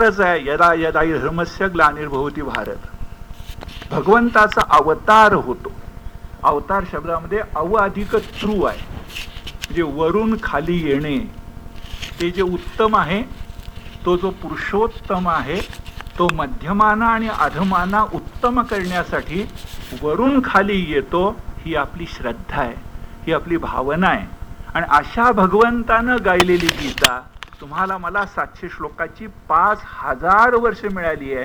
आहे. यदा यदा धर्मस्य ग्लानिर्भवती भारत. भगवंताचा अवतार होतो. अवतार शब्दामध्ये अव अधिक त्रू आहे. म्हणजे वरून खाली येणे ते जे उत्तम आहे तो जो पुरुषोत्तम आहे तो मध्यमाना आणि अधमाना उत्तम करण्यासाठी वरून खाली येतो ही आपली श्रद्धा आहे. ही आपली भावना आहे. आणि अशा भगवंतानं गायलेली गीता तुम्हाला मला सातशे श्लोकाची पाच हजार वर्ष मिळाली आहे.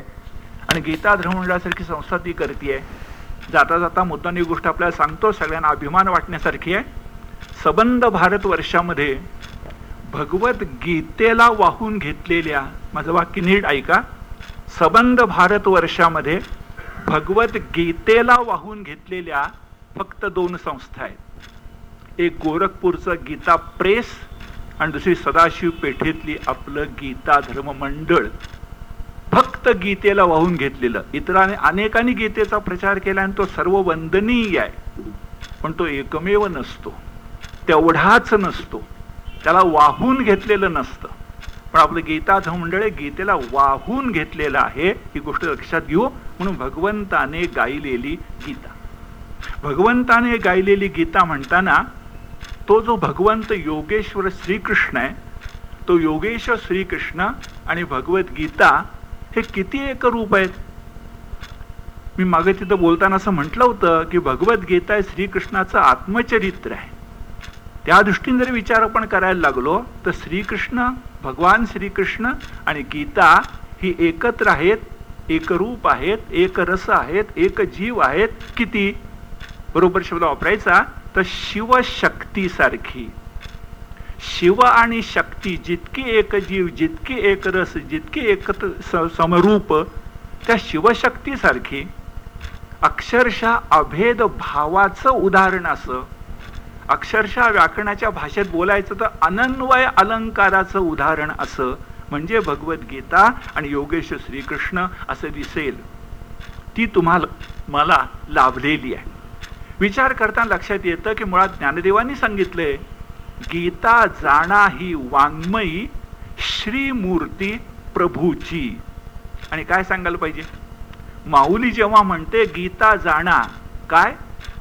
आणि गीता ध्रमंडळासारखी संस्था ती करते जाता जाता मुद्दानी गोष्ट आपल्याला सांगतो सगळ्यांना अभिमान वाटण्यासारखी आहे. सबंध भारत वर्षामध्ये भगवत गीतेला वाहून घेतलेल्या माझं वाक्य नीट ऐका. सबंध भारत वर्षामध्ये भगवत गीतेला वाहून घेतलेल्या फक्त दोन संस्था आहेत. एक गोरखपूरचं गीता प्रेस आणि दुसरी सदाशिव पेठेतली आपलं गीता धर्म मंडळ फक्त गीतेला वाहून घेतलेलं. इतरांनी अनेकांनी गीतेचा प्रचार केला आणि तो सर्व वंदनीय आहे. पण तो एकमेव नसतो. तेवढाच नसतो. त्याला वाहून घेतलेलं नसतं. पण आपलं गीता मंडळ गीतेला वाहून घेतलेलं आहे. ही गोष्ट लक्षात घेऊ. म्हणून भगवंताने गायलेली गीता. भगवंताने गायलेली गीता म्हणताना तो जो भगवंत योगेश्वर श्रीकृष्ण आहे तो योगेश्वर श्रीकृष्ण आणि भगवद्गीता हे किती एक रूप आहेत? मी मागे तिथं बोलताना असं म्हटलं होतं की भगवद्गीता हे श्रीकृष्णाचं आत्मचरित्र आहे. त्या दृष्टीने जर विचार आपण करायला लागलो तर श्रीकृष्ण भगवान श्रीकृष्ण आणि गीता ही एकत्र आहेत एक रूप आहेत एक रस आहेत एक जीव आहेत किती? बरोबर शब्द वापरायचा? तर शिवशक्तीसारखी. शिव आणि शक्ती जितकी एक जीव जितकी एक रस जितकी एकत्र समरूप त्या शिवशक्तीसारखी. अक्षरशः अभेद भावाचं उदाहरण असं. अक्षरशः व्याकरणाच्या भाषेत बोलायचं तर अनन्वय अलंकाराचं उदाहरण असं. म्हणजे भगवद्गीता आणि योगेश श्रीकृष्ण असं दिसेल. ती तुम्हाला मला लाभलेली आहे. विचार करताना लक्षात येतं की मुळात ज्ञानदेवांनी सांगितले गीता जाणा ही वाङ्मयी श्रीमूर्ती प्रभूची. आणि काय सांगायला पाहिजे? माऊली जेव्हा म्हणते गीता जाणा काय?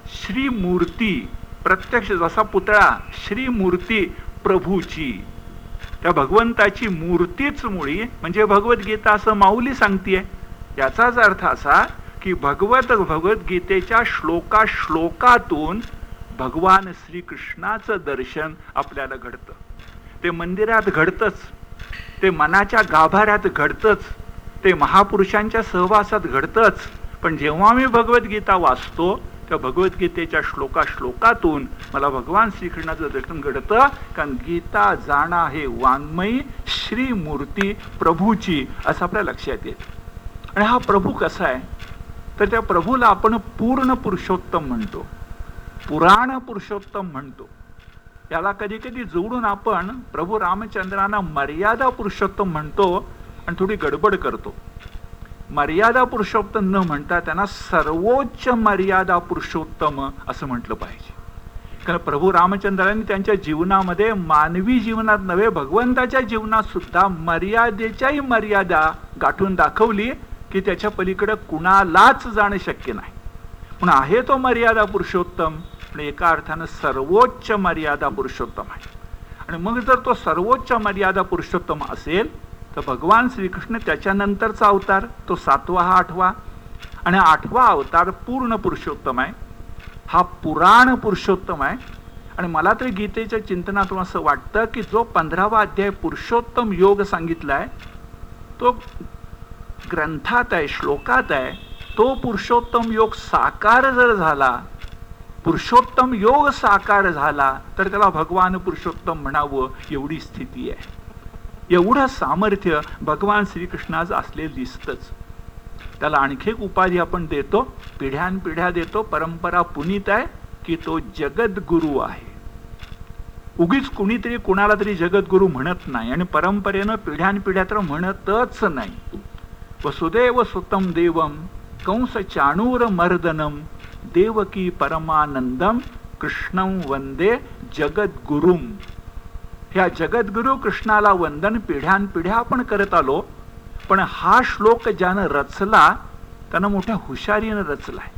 श्रीमूर्ती प्रत्यक्ष जसा पुतळा श्रीमूर्ती प्रभूची. त्या भगवंताची मूर्तीच मुळी म्हणजे भगवद्गीता असं माऊली सांगतीये याचाच अर्थ असा की भगवत भगवद्गीतेच्या श्लोका श्लोकातून भगवान श्रीकृष्णाचं दर्शन आपल्याला घडतं. ते मंदिरात घडतंच. ते मनाच्या गाभाऱ्यात घडतंच. ते महापुरुषांच्या सहवासात घडतंच. पण जेव्हा मी भगवद्गीता वाचतो त्या भगवद्गीतेच्या श्लोका श्लोकातून मला भगवान श्रीकृष्णाचं दर्शन घडतं. कारण गीता जाणा हे वाङ्मयी श्रीमूर्ती प्रभूची असं आपल्या लक्षात येत. आणि हा प्रभू कसा आहे? तर त्या प्रभूला आपण पूर्ण पुरुषोत्तम म्हणतो. पुराण पुरुषोत्तम म्हणतो. याला कधी कधी जोडून आपण प्रभू रामचंद्रांना मर्यादा पुरुषोत्तम म्हणतो आणि थोडी गडबड करतो. मर्यादा पुरुषोत्तम न म्हणता त्यांना सर्वोच्च मर्यादा पुरुषोत्तम असं म्हटलं पाहिजे. कारण प्रभू रामचंद्रांनी त्यांच्या जीवनामध्ये मानवी जीवनात नव्हे भगवंताच्या जीवनात सुद्धा मर्यादेच्याही मर्यादा गाठून दाखवली. की त्याच्या पलीकडे कुणालाच जाणं शक्य नाही. पण आहे तो मर्यादा पुरुषोत्तम पण एका अर्थानं सर्वोच्च मर्यादा पुरुषोत्तम आहे. आणि मग जर तो सर्वोच्च मर्यादा पुरुषोत्तम असेल तर भगवान श्रीकृष्ण त्याच्यानंतरचा अवतार तो सातवा हा आठवा. आणि आठवा अवतार पूर्ण पुरुषोत्तम आहे. हा पुराण पुरुषोत्तम आहे. आणि मला तरी गीतेच्या चिंतनातून असं वाटतं की जो पंधरावा अध्याय पुरुषोत्तम योग सांगितलाय तो ग्रंथात आहे श्लोकात आहे तो पुरुषोत्तम योग साकार जर झाला पुरुषोत्तम योग साकार झाला तर त्याला भगवान पुरुषोत्तम म्हणावं एवढी स्थिती आहे. एवढं सामर्थ्य भगवान श्रीकृष्णाचं असलेलं दिसतच. त्याला आणखी एक उपाधी आपण देतो पिढ्यानपिढ्या देतो परंपरा पुनीत आहे की तो जगद्गुरु आहे. उगीच कुणीतरी कुणाला तरी जगद्गुरु म्हणत नाही आणि परंपरेनं पिढ्यानपिढ्या तर म्हणतच नाही. वसुदेव सुतम देवम कंस चाणूर मर्दनम देवकी परमानंदम कृष्णं वंदे जगद्गुरुम. ह्या जगद्गुरु कृष्णाला वंदन पिढ्यानपिढ्या आपण करत आलो पण हा श्लोक ज्यानं रचला त्यानं मोठ्या हुशारीनं रचलाय.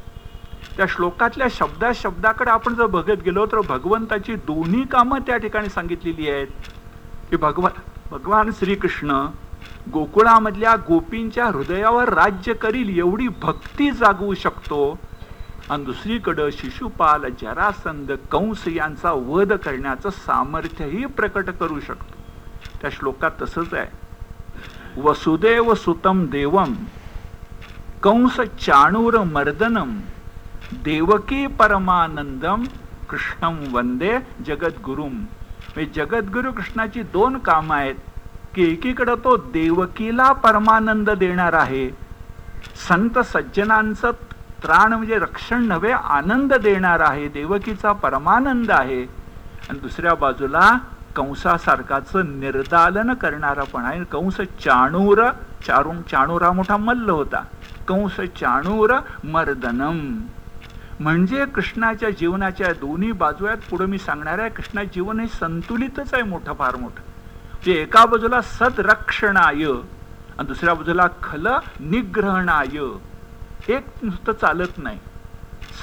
त्या श्लोकातल्या शब्दा शब्दाकडे आपण जर बघत गेलो तर भगवंताची दोन्ही कामं त्या ठिकाणी सांगितलेली आहेत. की भगवान भगवान श्रीकृष्ण गोकुळामधल्या गोपींच्या हृदयावर राज्य करील एवढी भक्ती जागवू शकतो? आणि दुसरीकडं शिशुपाल जरासंध कंस यांचा वध करण्याचं सामर्थ्यही प्रकट करू शकतो. त्या श्लोकात तसंच आहे. वसुदेव सुतम देवम कंस चाणूर मर्दनम देवकी परमानंदम कृष्णम वंदे जगद्गुरुम. म्हणजे जगद्गुरु कृष्णाची दोन कामं आहेत. की एकीकडं तो देवकीला परमानंद देणार आहे. संत सज्जनांचं त्राण म्हणजे रक्षण नव्हे आनंद देणार आहे. देवकीचा परमानंद आहे. आणि दुसऱ्या बाजूला कंसासारखाचं निर्दालन करणारा पण आहे. कंस चाणूर चारून चाणूरा मोठा मल्ल होता. कंस चाणूर मर्दनम. म्हणजे कृष्णाच्या जीवनाच्या दोन्ही बाजू आहेत पुढे मी सांगणार आहे कृष्णा जीवन हे संतुलितच आहे मोठं फार मोठं. जे एका बाजूला सदरक्षणाय आणि दुसऱ्या बाजूला खल निग्रहणाय. एक नुसतं चालत नाही.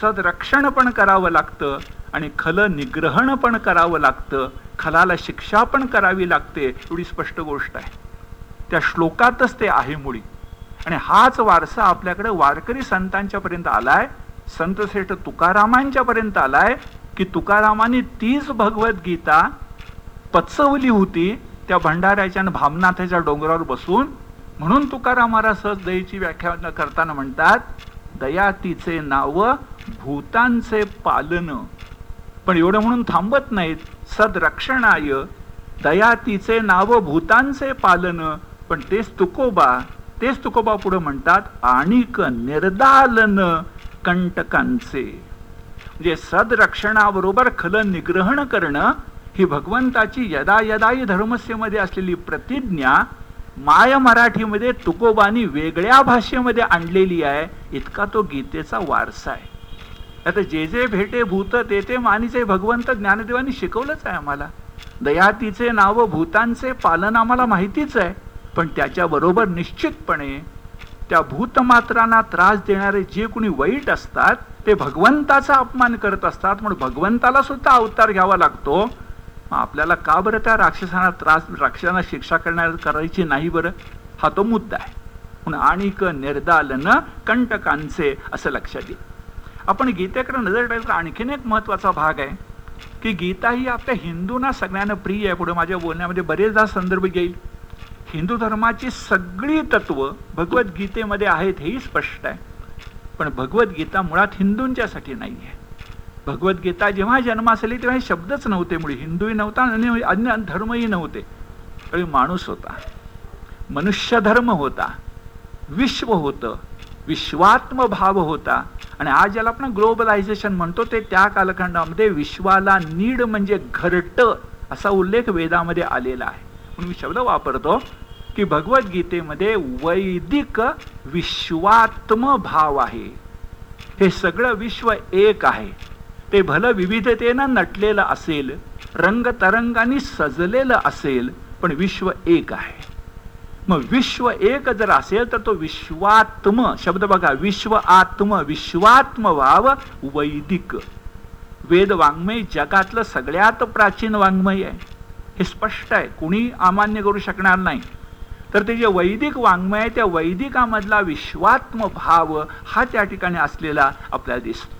सदरक्षण पण करावं लागतं आणि खल निग्रहण पण करावं लागतं. खलाला शिक्षा पण करावी लागते एवढी स्पष्ट गोष्ट आहे. त्या श्लोकातच ते आहे मुळी. आणि हाच वारसा आपल्याकडे वारकरी संतांच्या पर्यंत आलाय संत श्रेष्ठ तुकारामांच्या पर्यंत आलाय की तुकारामाने तीच भगवद्गीता पचवली होती त्या भंडाऱ्याच्या आणि भामनाथाच्या डोंगरावर बसून म्हणून तुकाराम महाराज सहज दयेची व्याख्या करताना म्हणतात दया तिचे नाव भूतांचे पालन. पण एवढं म्हणून थांबत नाहीत. सदरक्षणाय दया तिचे नाव भूतांचे पालन. पण तेच तुकोबा तेच तुकोबा पुढे म्हणतात आणिक निर्दालन कंटकांचे. म्हणजे सदरक्षणाबरोबर खल निग्रहण करणं ही भगवंताची यदा यदाई धर्मस्यमध्ये असलेली प्रतिज्ञा माय मराठीमध्ये तुकोबानी वेगळ्या भाषेमध्ये आणलेली आहे इतका तो गीतेचा वारसा आहे. आता जे जे भेटे भूत ते ते मानीचे भगवंत ज्ञानदेवानी शिकवलंच आहे आम्हाला. दयातीचे नाव भूतांचे पालन आम्हाला माहितीच आहे पण त्याच्याबरोबर निश्चितपणे त्या भूतमात्रांना त्रास देणारे जे कोणी वाईट असतात ते भगवंताचा अपमान करत असतात म्हणून भगवंताला सुद्धा अवतार घ्यावा लागतो. आपल्याला का बरं त्या राक्षसांना त्रास राक्षसांना शिक्षा करणार करायची नाही बरं? हा तो मुद्दा आहे. म्हणून आणिक निर्दालन कंटकांचे असं लक्षात येईल. आपण गीतेकडे नजर टाकलं तर आणखीन एक महत्त्वाचा भाग आहे की गीता ही आपल्या हिंदूंना सगळ्यांना प्रिय आहे. पुढे माझ्या बोलण्यामध्ये बरेचदा संदर्भ घेईल. हिंदू धर्माची सगळी तत्व भगवद्गीतेमध्ये आहेत हेही स्पष्ट आहे. पण भगवद्गीता मुळात हिंदूंच्यासाठी नाही आहे भगवद्गीता जेव्हा जन्मास आली तेव्हा हे शब्दच नव्हते मुळे. हिंदूही नव्हता आणि अन्य धर्मही नव्हते. माणूस होता. मनुष्य धर्म होता. विश्व होतं. विश्वात्म भाव होता. आणि आज ज्याला आपण ग्लोबलायझेशन म्हणतो ते त्या कालखंडामध्ये विश्वाला नीड म्हणजे घरट असा उल्लेख वेदामध्ये आलेला आहे. म्हणून मी शब्द वापरतो की भगवद्गीतेमध्ये वैदिक विश्वात्म भाव आहे. हे सगळं विश्व एक आहे. ते भलं विविधतेनं नटलेलं असेल रंगतरंगाने सजलेलं असेल पण विश्व एक आहे. मग विश्व एक जर असेल तर तो विश्वात्म शब्द बघा विश्व आत्म विश्वात्म भाव वैदिक. वेद वाङ्मय जगातलं सगळ्यात प्राचीन वाङ्मय आहे. हे स्पष्ट आहे कुणी अमान्य करू शकणार नाही. तर ते जे वैदिक वाङ्मय आहे त्या वैदिकामधला विश्वात्म भाव हा त्या ठिकाणी असलेला आपल्याला दिसतो.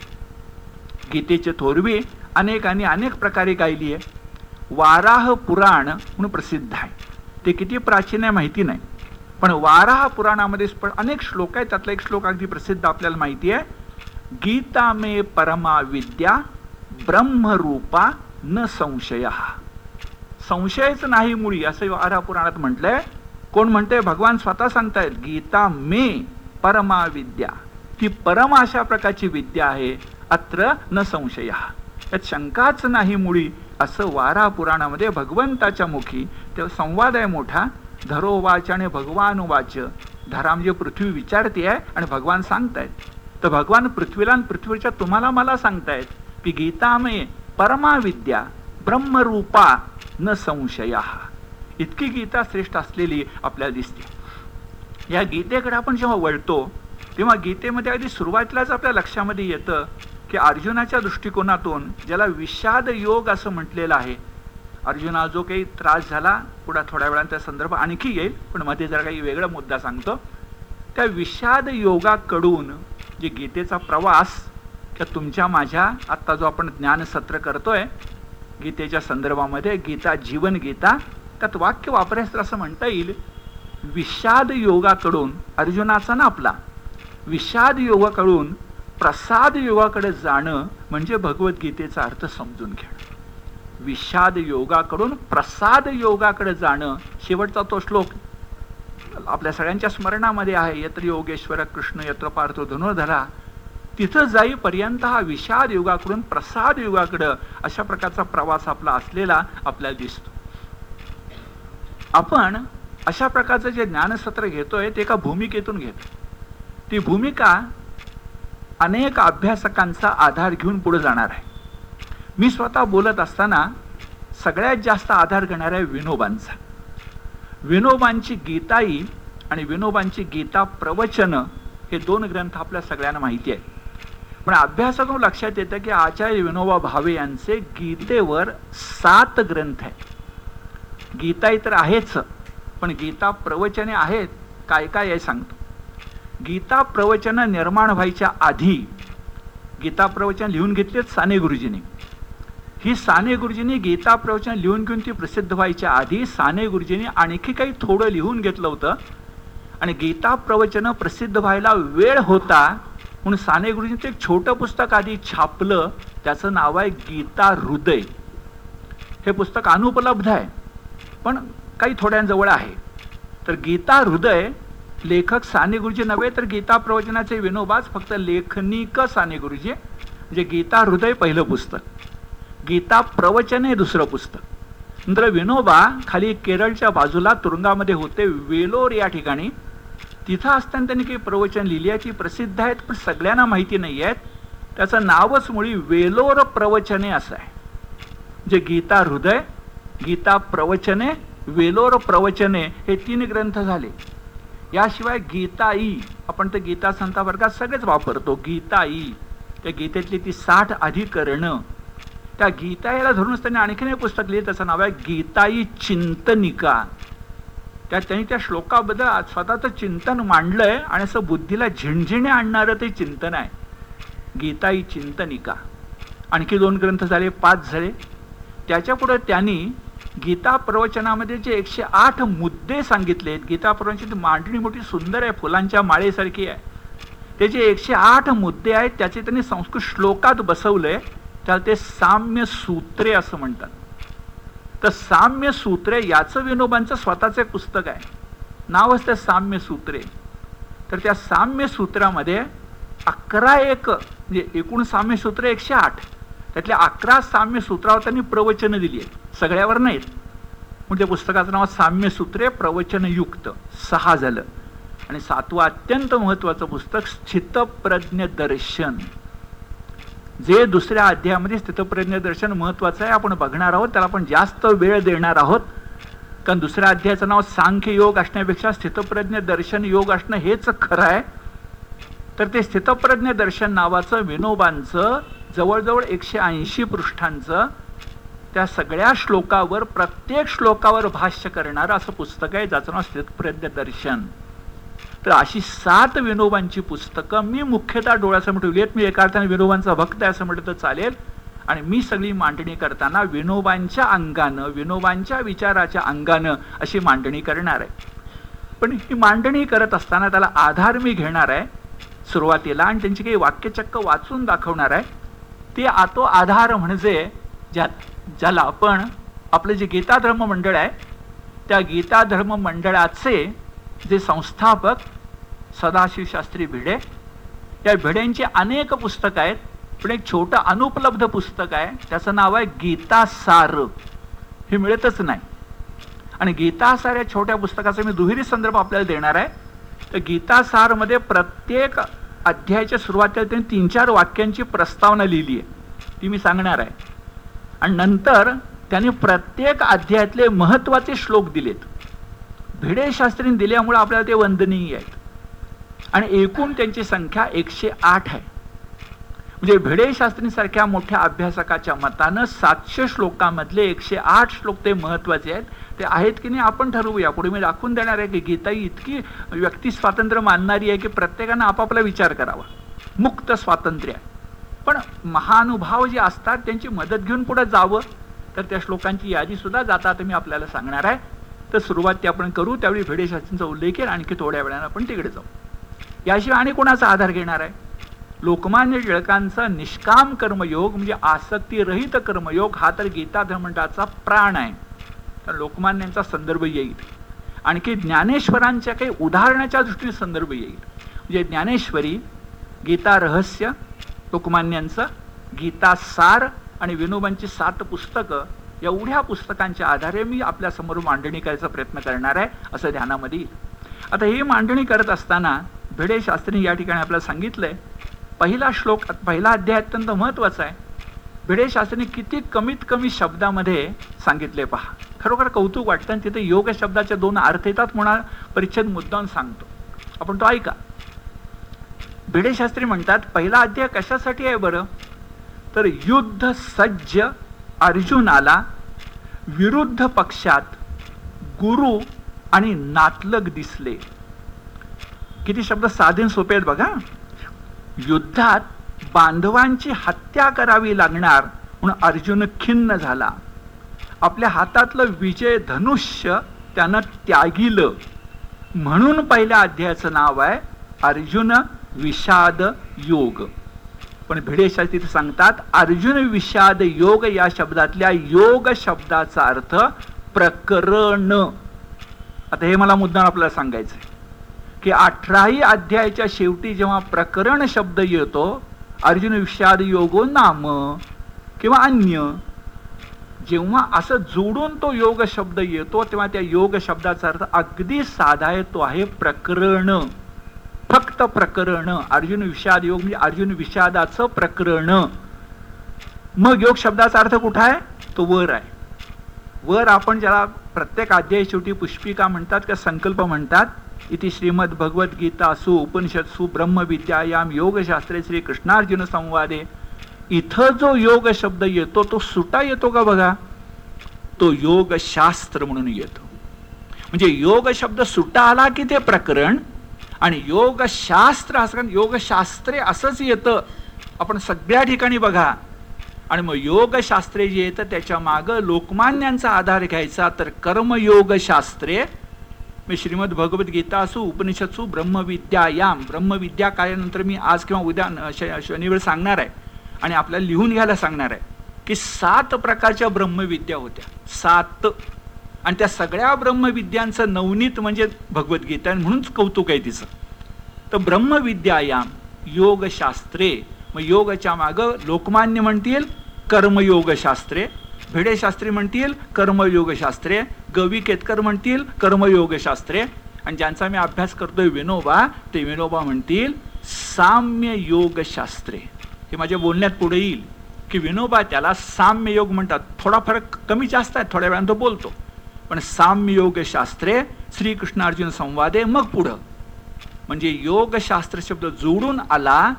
गीतेचे थोरवी अनेकांनी अनेक प्रकारे गायली आहे. वाराह पुराण म्हणून प्रसिद्ध आहे. ते किती प्राचीन आहे माहिती नाही. पण वाराह पुराणामध्ये अनेक श्लोक आहेत. त्यातला एक श्लोक अगदी प्रसिद्ध आपल्याला माहिती आहे. गीता मे परमा विद्या ब्रह्मरूपा न संशय. संशयच नाही मुळी असं वाराह पुराणात म्हटलंय. कोण म्हणते भगवान स्वतः सांगतायत गीता मे परमा विद्या. ती परम अशा प्रकारची विद्या आहे अत्र न संशय. यात शंकाच नाही मुळी असं वारा पुराणामध्ये भगवंताच्या मुखी ते संवाद आहे मोठा. धरो वाच आणि भगवान वाच धरा म्हणजे पृथ्वी विचारते आहे आणि भगवान सांगतायत. तर भगवान पृथ्वीला आणि पृथ्वीच्या तुम्हाला मला सांगतायत की गीतामय परमाविद्या ब्रह्मरूपा न संशया. इतकी गीता श्रेष्ठ असलेली आपल्याला दिसते. या गीतेकडे आपण जेव्हा वळतो तेव्हा गीतेमध्ये अगदी सुरुवातीलाच आपल्या लक्षामध्ये येतं की अर्जुनाच्या दृष्टिकोनातून ज्याला विषाद योग असं म्हटलेलं आहे अर्जुना जो काही त्रास झाला पुढे थोड्या वेळांचा संदर्भ आणखी येईल पण मध्ये जरा काही वेगळा मुद्दा सांगतो. त्या विषाद योगाकडून जे गीतेचा प्रवास किंवा तुमच्या माझ्या आत्ता जो आपण ज्ञानसत्र करतोय गीतेच्या संदर्भामध्ये गीता जीवन गीता त्यात वाक्य वापरायचं असं म्हणता येईल विषाद योगाकडून अर्जुनाचा ना आपला विषाद योगाकडून प्रसाद योगाकडे जाणं म्हणजे भगवद्गीतेचा अर्थ समजून घेणं. विषाद योगाकडून प्रसाद योगाकडे जाणं शेवटचा तो श्लोक आपल्या सगळ्यांच्या स्मरणामध्ये आहे. यत्र योगेश्वर कृष्ण यत्र पार्थ धनुर्धरा तिथं जाईपर्यंत हा विषाद युगाकडून प्रसाद युगाकडं अशा प्रकारचा प्रवास आपला असलेला आपल्याला दिसतो. आपण अशा प्रकारचं जे ज्ञानसत्र घेतोय ते एका भूमिकेतून घेतो ती भूमिका अनेक अभ्यासकांचा आधार घेऊन पुढे जाणार आहे. मी स्वतः बोलत असताना सगळ्यात जास्त आधार घेणार आहे विनोबांचा. विनोबांची गीताई आणि विनोबांची गीता प्रवचन हे दोन ग्रंथ आपल्या सगळ्यांना माहिती आहे पण अभ्यासातून लक्षात येतं की आचार्य विनोबा भावे यांचे गीतेवर सात ग्रंथ आहेत. गीताई तर आहेच पण गीता प्रवचने आहेत काय काय आहे सांगतो. गीता प्रवचन निर्माण व्हायच्या आधी गीता प्रवचन लिहून घेतलेत साने गुरुजींनी. ही साने गुरुजींनी गीता प्रवचन लिहून घेऊन ती प्रसिद्ध व्हायच्या आधी साने गुरुजींनी आणखी काही थोडं लिहून घेतलं होतं. आणि गीता प्रवचन प्रसिद्ध व्हायला वेळ होता म्हणून साने गुरुजींचं एक छोटं पुस्तक आधी छापलं. त्याचं नाव आहे गीता हृदय. हे पुस्तक अनुपलब्ध आहे पण काही थोड्यांजवळ आहे. तर गीता हृदय लेखक साने गुरुजी नव्हे तर गीता प्रवचनाचे विनोबाच फक्त लेखनिक साने गुरुजी. म्हणजे गीता हृदय पहिलं पुस्तक. गीता प्रवचन हे दुसरं पुस्तक. नंतर विनोबा खाली केरळच्या बाजूला तुरुंगामध्ये होते वेलोर या ठिकाणी. तिथं असताना त्यांनी काही प्रवचन लिहिली प्रसिद्ध आहेत पण सगळ्यांना माहिती नाही आहेत. त्याचं नावच मुळी वेलोर प्रवचने असं आहे. जे गीता हृदय गीता प्रवचने वेलोर प्रवचने हे तीन ग्रंथ झाले. याशिवाय गीताई आपण तर गीता संता वर्गात सगळेच वापरतो. गीताई त्या गीतेतली ती साठ अधिकरणं. त्या गीताईला धरूनच त्यांनी आणखीन एक पुस्तक लिहिलं त्याचं नाव आहे गीताई चिंतनिका. त्या त्यांनी त्या श्लोकाबद्दल स्वतःचं चिंतन मांडलंय आणि असं बुद्धीला झिणझिणे आणणारं ते चिंतन आहे. गीताई चिंतनिका. आणखी दोन ग्रंथ झाले पाच झाले. त्याच्या पुढे त्यांनी गीता प्रवचनामध्ये जे एकशे आठ मुद्दे सांगितले गीता प्रवचनाची मांडणी मोठी सुंदर आहे फुलांच्या माळेसारखी आहे. त्याचे एकशे आठ मुद्दे आहेत त्याचे त्यांनी संस्कृत श्लोकात बसवलंय त्याला ते साम्य सूत्रे असं म्हणतात. तर साम्य सूत्रे याचं विनोबांचं स्वतःचं एक पुस्तक आहे. नावच ते साम्य सूत्रे. तर त्या साम्य सूत्रामध्ये अकरा एक म्हणजे एकूण साम्य सूत्र एकशे आठ. त्यातल्या अकरा साम्य सूत्रावर त्यांनी प्रवचनं दिली आहेत. सगळ्यावर नाहीत. म्हणजे पुस्तकाचं नाव? साम्य सूत्रे प्रवचनयुक्त. सहा झालं. आणि सातवं अत्यंत महत्वाचं पुस्तक स्थितप्रज्ञ दर्शन. जे दुसऱ्या अध्यायामध्ये स्थितप्रज्ञ दर्शन महत्वाचं आहे आपण बघणार आहोत. त्याला आपण जास्त वेळ देणार आहोत. कारण दुसऱ्या अध्यायाचं नाव सांख्य योग असण्यापेक्षा स्थितप्रज्ञ दर्शन योग असणं हेच खरं आहे. तर ते स्थितप्रज्ञ दर्शन नावाचं विनोबांचं जवळजवळ एकशे ऐंशी पृष्ठांचं त्या सगळ्या श्लोकावर प्रत्येक श्लोकावर भाष्य करणारं असं पुस्तक आहे ज्याचं नाव स्थितप्रज्ञ दर्शन तर अशी सात विनोबांची पुस्तकं मी मुख्यतः डोळ्यासमोर ठेवली आहेत. मी एका अर्थाने विनोबांचा भक्त आहे असं म्हटलं तर चालेल. आणि मी सगळी मांडणी करताना विनोबांच्या अंगानं विनोबांच्या विचाराच्या अंगानं अशी मांडणी करणार आहे. पण ही मांडणी करत असताना त्याला आधार मी घेणार आहे सुरुवातीला आणि त्यांची काही वाक्यचक्क वाचून दाखवणार आहे. ते आतो आधार म्हणजे ज्या ज्याला आपण आपलं जे गीता धर्म मंडळ आहे त्या गीता धर्म मंडळाचे जे संस्थापक सदाशिव शास्त्री भिडे या भिडेंची अनेक पुस्तकं आहेत पण एक छोटं अनुपलब्ध पुस्तक आहे त्याचं नाव आहे गीतासार. हे मिळतच नाही. आणि गीतासार या छोट्या पुस्तकाचा मी दुहेरी संदर्भ आपल्याला देणार आहे. तर गीतासारमध्ये प्रत्येक अध्यायाच्या सुरुवातीला त्यांनी तीन चार वाक्यांची प्रस्तावना लिहिली आहे. ती मी सांगणार आहे. आणि नंतर त्यांनी प्रत्येक अध्यायातले महत्त्वाचे श्लोक दिलेत. भिडे शास्त्रीने दिल्यामुळे आपल्याला ते वंदनीय आहेत. आणि एकूण त्यांची संख्या एकशे आठ आहे. म्हणजे भिडे शास्त्रींसारख्या मोठ्या अभ्यासकाच्या मतानं सातशे श्लोकामधले एकशे आठ श्लोक ते महत्त्वाचे आहेत. ते आहेत की नाही आपण ठरवूया. पुढे मी दाखवून देणार आहे की गीता ही इतकी व्यक्ती स्वातंत्र्य मानणारी आहे की प्रत्येकानं आपापला विचार करावा. मुक्त स्वातंत्र्य आहे. पण महानुभाव जे असतात त्यांची मदत घेऊन पुढे जावं तर त्या श्लोकांची यादीसुद्धा जाता आता मी आपल्याला सांगणार आहे. तर सुरुवात ते आपण करू त्यावेळी भिडेशाचींचा शास्त्रींचा उल्लेख येईल आणखी थोड्या वेळानं आपण तिकडे जाऊ. याशिवाय आणि कोणाचा आधार घेणार आहे? लोकमान्य टिळकांचा निष्काम कर्मयोग म्हणजे आसक्तीरहित कर्मयोग हा तर गीता धर्मंडाचा प्राण आहे. तर लोकमान्यांचा संदर्भ येईल. आणखी ज्ञानेश्वरांच्या काही उदाहरणाच्या दृष्टीने संदर्भ येईल. म्हणजे ज्ञानेश्वरी गीता रहस्य लोकमान्यांचं गीता सार आणि विनोबांची सात पुस्तकं एवढ्या पुस्तकांच्या आधारे मी आपल्यासमोर मांडणी करायचा प्रयत्न करणार आहे असं ध्यानामध्ये येईल. आता ही मांडणी करत असताना भिडे शास्त्री या ठिकाणी आपल्याला सांगितलंय पहिला श्लोक पहिला अध्याय अत्यंत महत्त्वाचा आहे. भिडे शास्त्रीने किती कमीत कमी शब्दामध्ये सांगितले पहा. खरोखर कौतुक वाटतं आणि तिथे योग शब्दाचे दोन अर्थ येतात म्हणा परिच्छेद मुद्दाम सांगतो. आपण तो ऐका. भिडेशास्त्री म्हणतात पहिला अध्याय कशासाठी आहे बरं? तर युद्ध सज्ज अर्जुनाला विरुद्ध पक्षात गुरु आणि नातलग दिसले. किती शब्द साधे सोपे आहेत बघा. युद्धात बांधवांची हत्या करावी लागणार म्हणून अर्जुन खिन्न झाला. आपल्या हातातलं विजय धनुष्य त्यानं त्यागिलं. म्हणून पहिल्या अध्यायाचं नाव आहे अर्जुन विषाद योग. पण भिडेशा तिथे सांगतात अर्जुन विषाद योग या शब्दातल्या योग शब्दाचा अर्थ प्रकरण. आता हे मला मुद्दा आपल्याला सांगायचं आहे की अठराही अध्यायाच्या शेवटी जेव्हा प्रकरण शब्द येतो अर्जुन विषाद योगो नाम किंवा अन्य जेव्हा असं जोडून तो योग शब्द येतो तेव्हा त्या योग शब्दाचा अर्थ अगदी साधा आहे तो आहे प्रकरण. फक्त प्रकरण. अर्जुन विषाद योग म्हणजे अर्जुन विषादाचं प्रकरण. मग योग शब्दाचा अर्थ कुठं आहे? तो वर आहे. वर आपण ज्याला प्रत्येक अध्याय शेवटी पुष्पिका म्हणतात किंवा संकल्प म्हणतात इथे श्रीमद भगवद्गीता सु उपनिषद ब्रह्मविद्यायाम योगशास्त्रे श्री कृष्णार्जुन संवादे इथं जो योग शब्द येतो तो सुटा येतो का बघा? तो योग शास्त्र म्हणून येतो. म्हणजे योग शब्द सुटा आला की ते प्रकरण आणि योग शास्त्र असं योगशास्त्रे असंच येतं. आपण सगळ्या ठिकाणी बघा. आणि मग योगशास्त्रे जे येतं त्याच्या मागं लोकमान्यांचा आधार घ्यायचा. तर कर्मयोगशास्त्रे मी श्रीमद भगवद्गीता असू उपनिषद असू ब्रह्मविद्यायाम ब्रह्मविद्या कार्यानंतर मी आज किंवा उद्या शनिवार सांगणार आहे. आणि आपल्याला लिहून घ्यायला सांगणार आहे की सात प्रकारच्या ब्रह्मविद्या होत्या. सात. आणि त्या सगळ्या ब्रह्मविद्यांचं नवनीत म्हणजे भगवद्गीता म्हणूनच कौतुक आहे तिचं. तर ब्रह्मविद्यायाम योगशास्त्रे मग योगच्या मागं लोकमान्य म्हणतील कर्मयोगशास्त्रे भिडेशास्त्री म्हणतील कर्मयोगशास्त्रे गवी केतकर म्हणतील कर्मयोगशास्त्रे. आणि ज्यांचा मी अभ्यास करतोय विनोबा ते विनोबा म्हणतील साम्य योगशास्त्रे हे माझ्या बोलण्यात पुढे येईल. की विनोबा त्याला साम्य योग म्हणतात. थोडा फरक कमी जास्त आहे थोड्या वेळानं तो बोलतो. पण साम्ययोग शास्त्रे श्रीकृष्णार्जुन संवादे मग पुढं. म्हणजे योगशास्त्र शब्द जोडून आला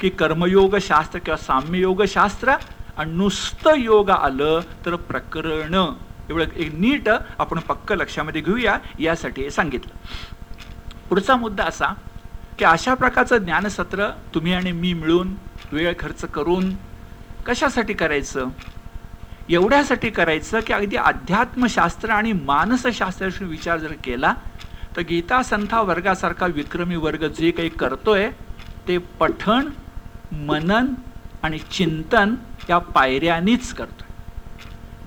की कर्मयोग शास्त्र किंवा साम्ययोग शास्त्र आणि नुसतं योग आलं तर प्रकरण. एवढं एक नीट आपण पक्क लक्षामध्ये घेऊया यासाठी हे सांगितलं. पुढचा मुद्दा असा की अशा प्रकारचं ज्ञानसत्र तुम्ही आणि मी मिळून वेळ खर्च करून कशासाठी करायचं? एवढ्यासाठी करायचं की अगदी अध्यात्मशास्त्र आणि मानसशास्त्राशी विचार जर केला तर गीता संथा वर्गासारखा विक्रमी वर्ग जे काही करतोय ते पठण मनन आणि चिंतन या पायऱ्यांनीच करतो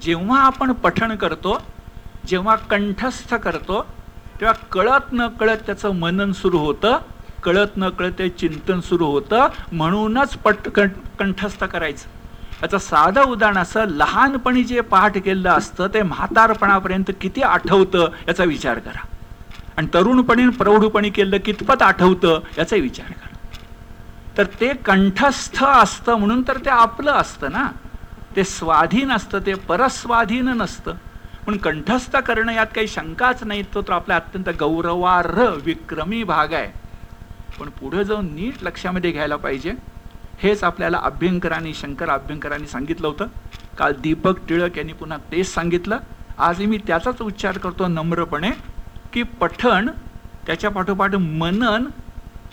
जेव्हा आपण पठण करतो जेव्हा कंठस्थ करतो तेव्हा कळत न कळत त्याचं मनन सुरू होतं कळत न कळत ते चिंतन सुरू होतं. म्हणूनच पट कंठस्थ करायचं. याचं साधं उदाहरण असं लहानपणी जे पाठ केलेलं असतं ते म्हातारपणापर्यंत किती आठवतं याचा विचार करा. आणि तरुणपणी प्रौढपणी केलेलं कितपत आठवतं याचा विचार करा. तर ते कंठस्थ असतं म्हणून तर ते आपलं असतं ना. ते स्वाधीन असतं ते परस्वाधीन नसतं. पण कंठस्थ करणं यात काही शंकाच नाही तो तर आपला अत्यंत गौरवार्ह विक्रमी भाग आहे. पण पुढे जाऊन नीट लक्षामध्ये घ्यायला पाहिजे. हेच आपल्याला अभ्यंकरांनी शंकर अभ्यंकरांनी सांगितलं होतं. काल दीपक टिळक यांनी पुन्हा तेच सांगितलं. आजही मी त्याचाच उच्चार करतो नम्रपणे की पठण त्याच्या पाठोपाठ मनन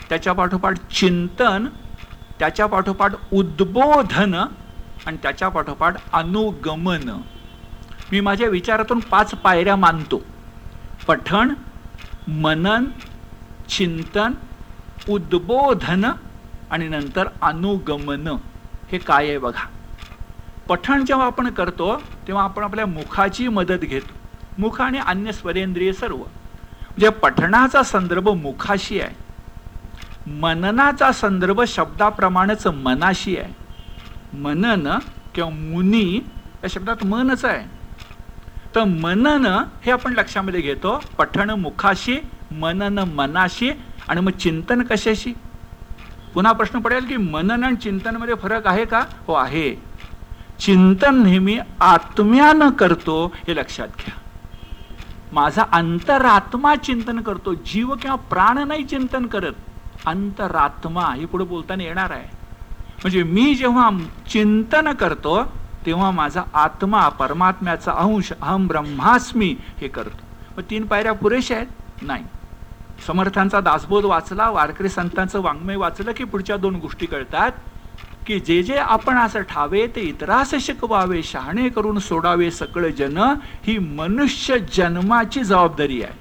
त्याच्या पाठोपाठ चिंतन त्याच्या पाठोपाठ उद्बोधन आणि त्याच्या पाठोपाठ अनुगमन. मी माझ्या विचारातून पाच पायऱ्या मानतो. पठण मनन चिंतन उद्बोधन आणि नंतर अनुगमन. हे काय आहे बघा. पठण जेव्हा आपण करतो तेव्हा आपण आपल्या मुखाची मदत घेतो. मुख आणि अन्य स्वरेंद्रिय सर्व. म्हणजे पठणाचा संदर्भ मुखाशी आहे. मननाचा संदर्भ शब्दाप्रमाणेच मनाशी आहे. मनन किंवा मुनी या शब्दात मनच आहे. तर मनन हे आपण लक्षामध्ये घेतो. पठण मुखाशी मनन मनाशी आणि मग चिंतन कशाशी? पुन्हा प्रश्न पडेल की मनन आणि चिंतनमध्ये फरक आहे का? हो आहे. चिंतन नेहमी आत्म्यानं करतो हे लक्षात घ्या. माझा अंतरात्मा चिंतन करतो. जीव किंवा प्राण नाही चिंतन करत. अंतरात्मा हे पुढे बोलताना येणार आहे. म्हणजे मी जेव्हा चिंतन करतो तेव्हा माझा आत्मा परमात्म्याचा अंश अहम ब्रह्मास्मी हे करतो. मग तीन पायऱ्या पुरेशा आहेत? नाही. समर्थांचा दासबोध वाचला वारकरी संतांचं वाङ्मय वाचलं की पुढच्या दोन गोष्टी कळतात की जे जे आपण असं ठावे ते इतरास शिकवावे शहाणे करून सोडावे सकळ जन ही मनुष्य जन्माची जबाबदारी आहे.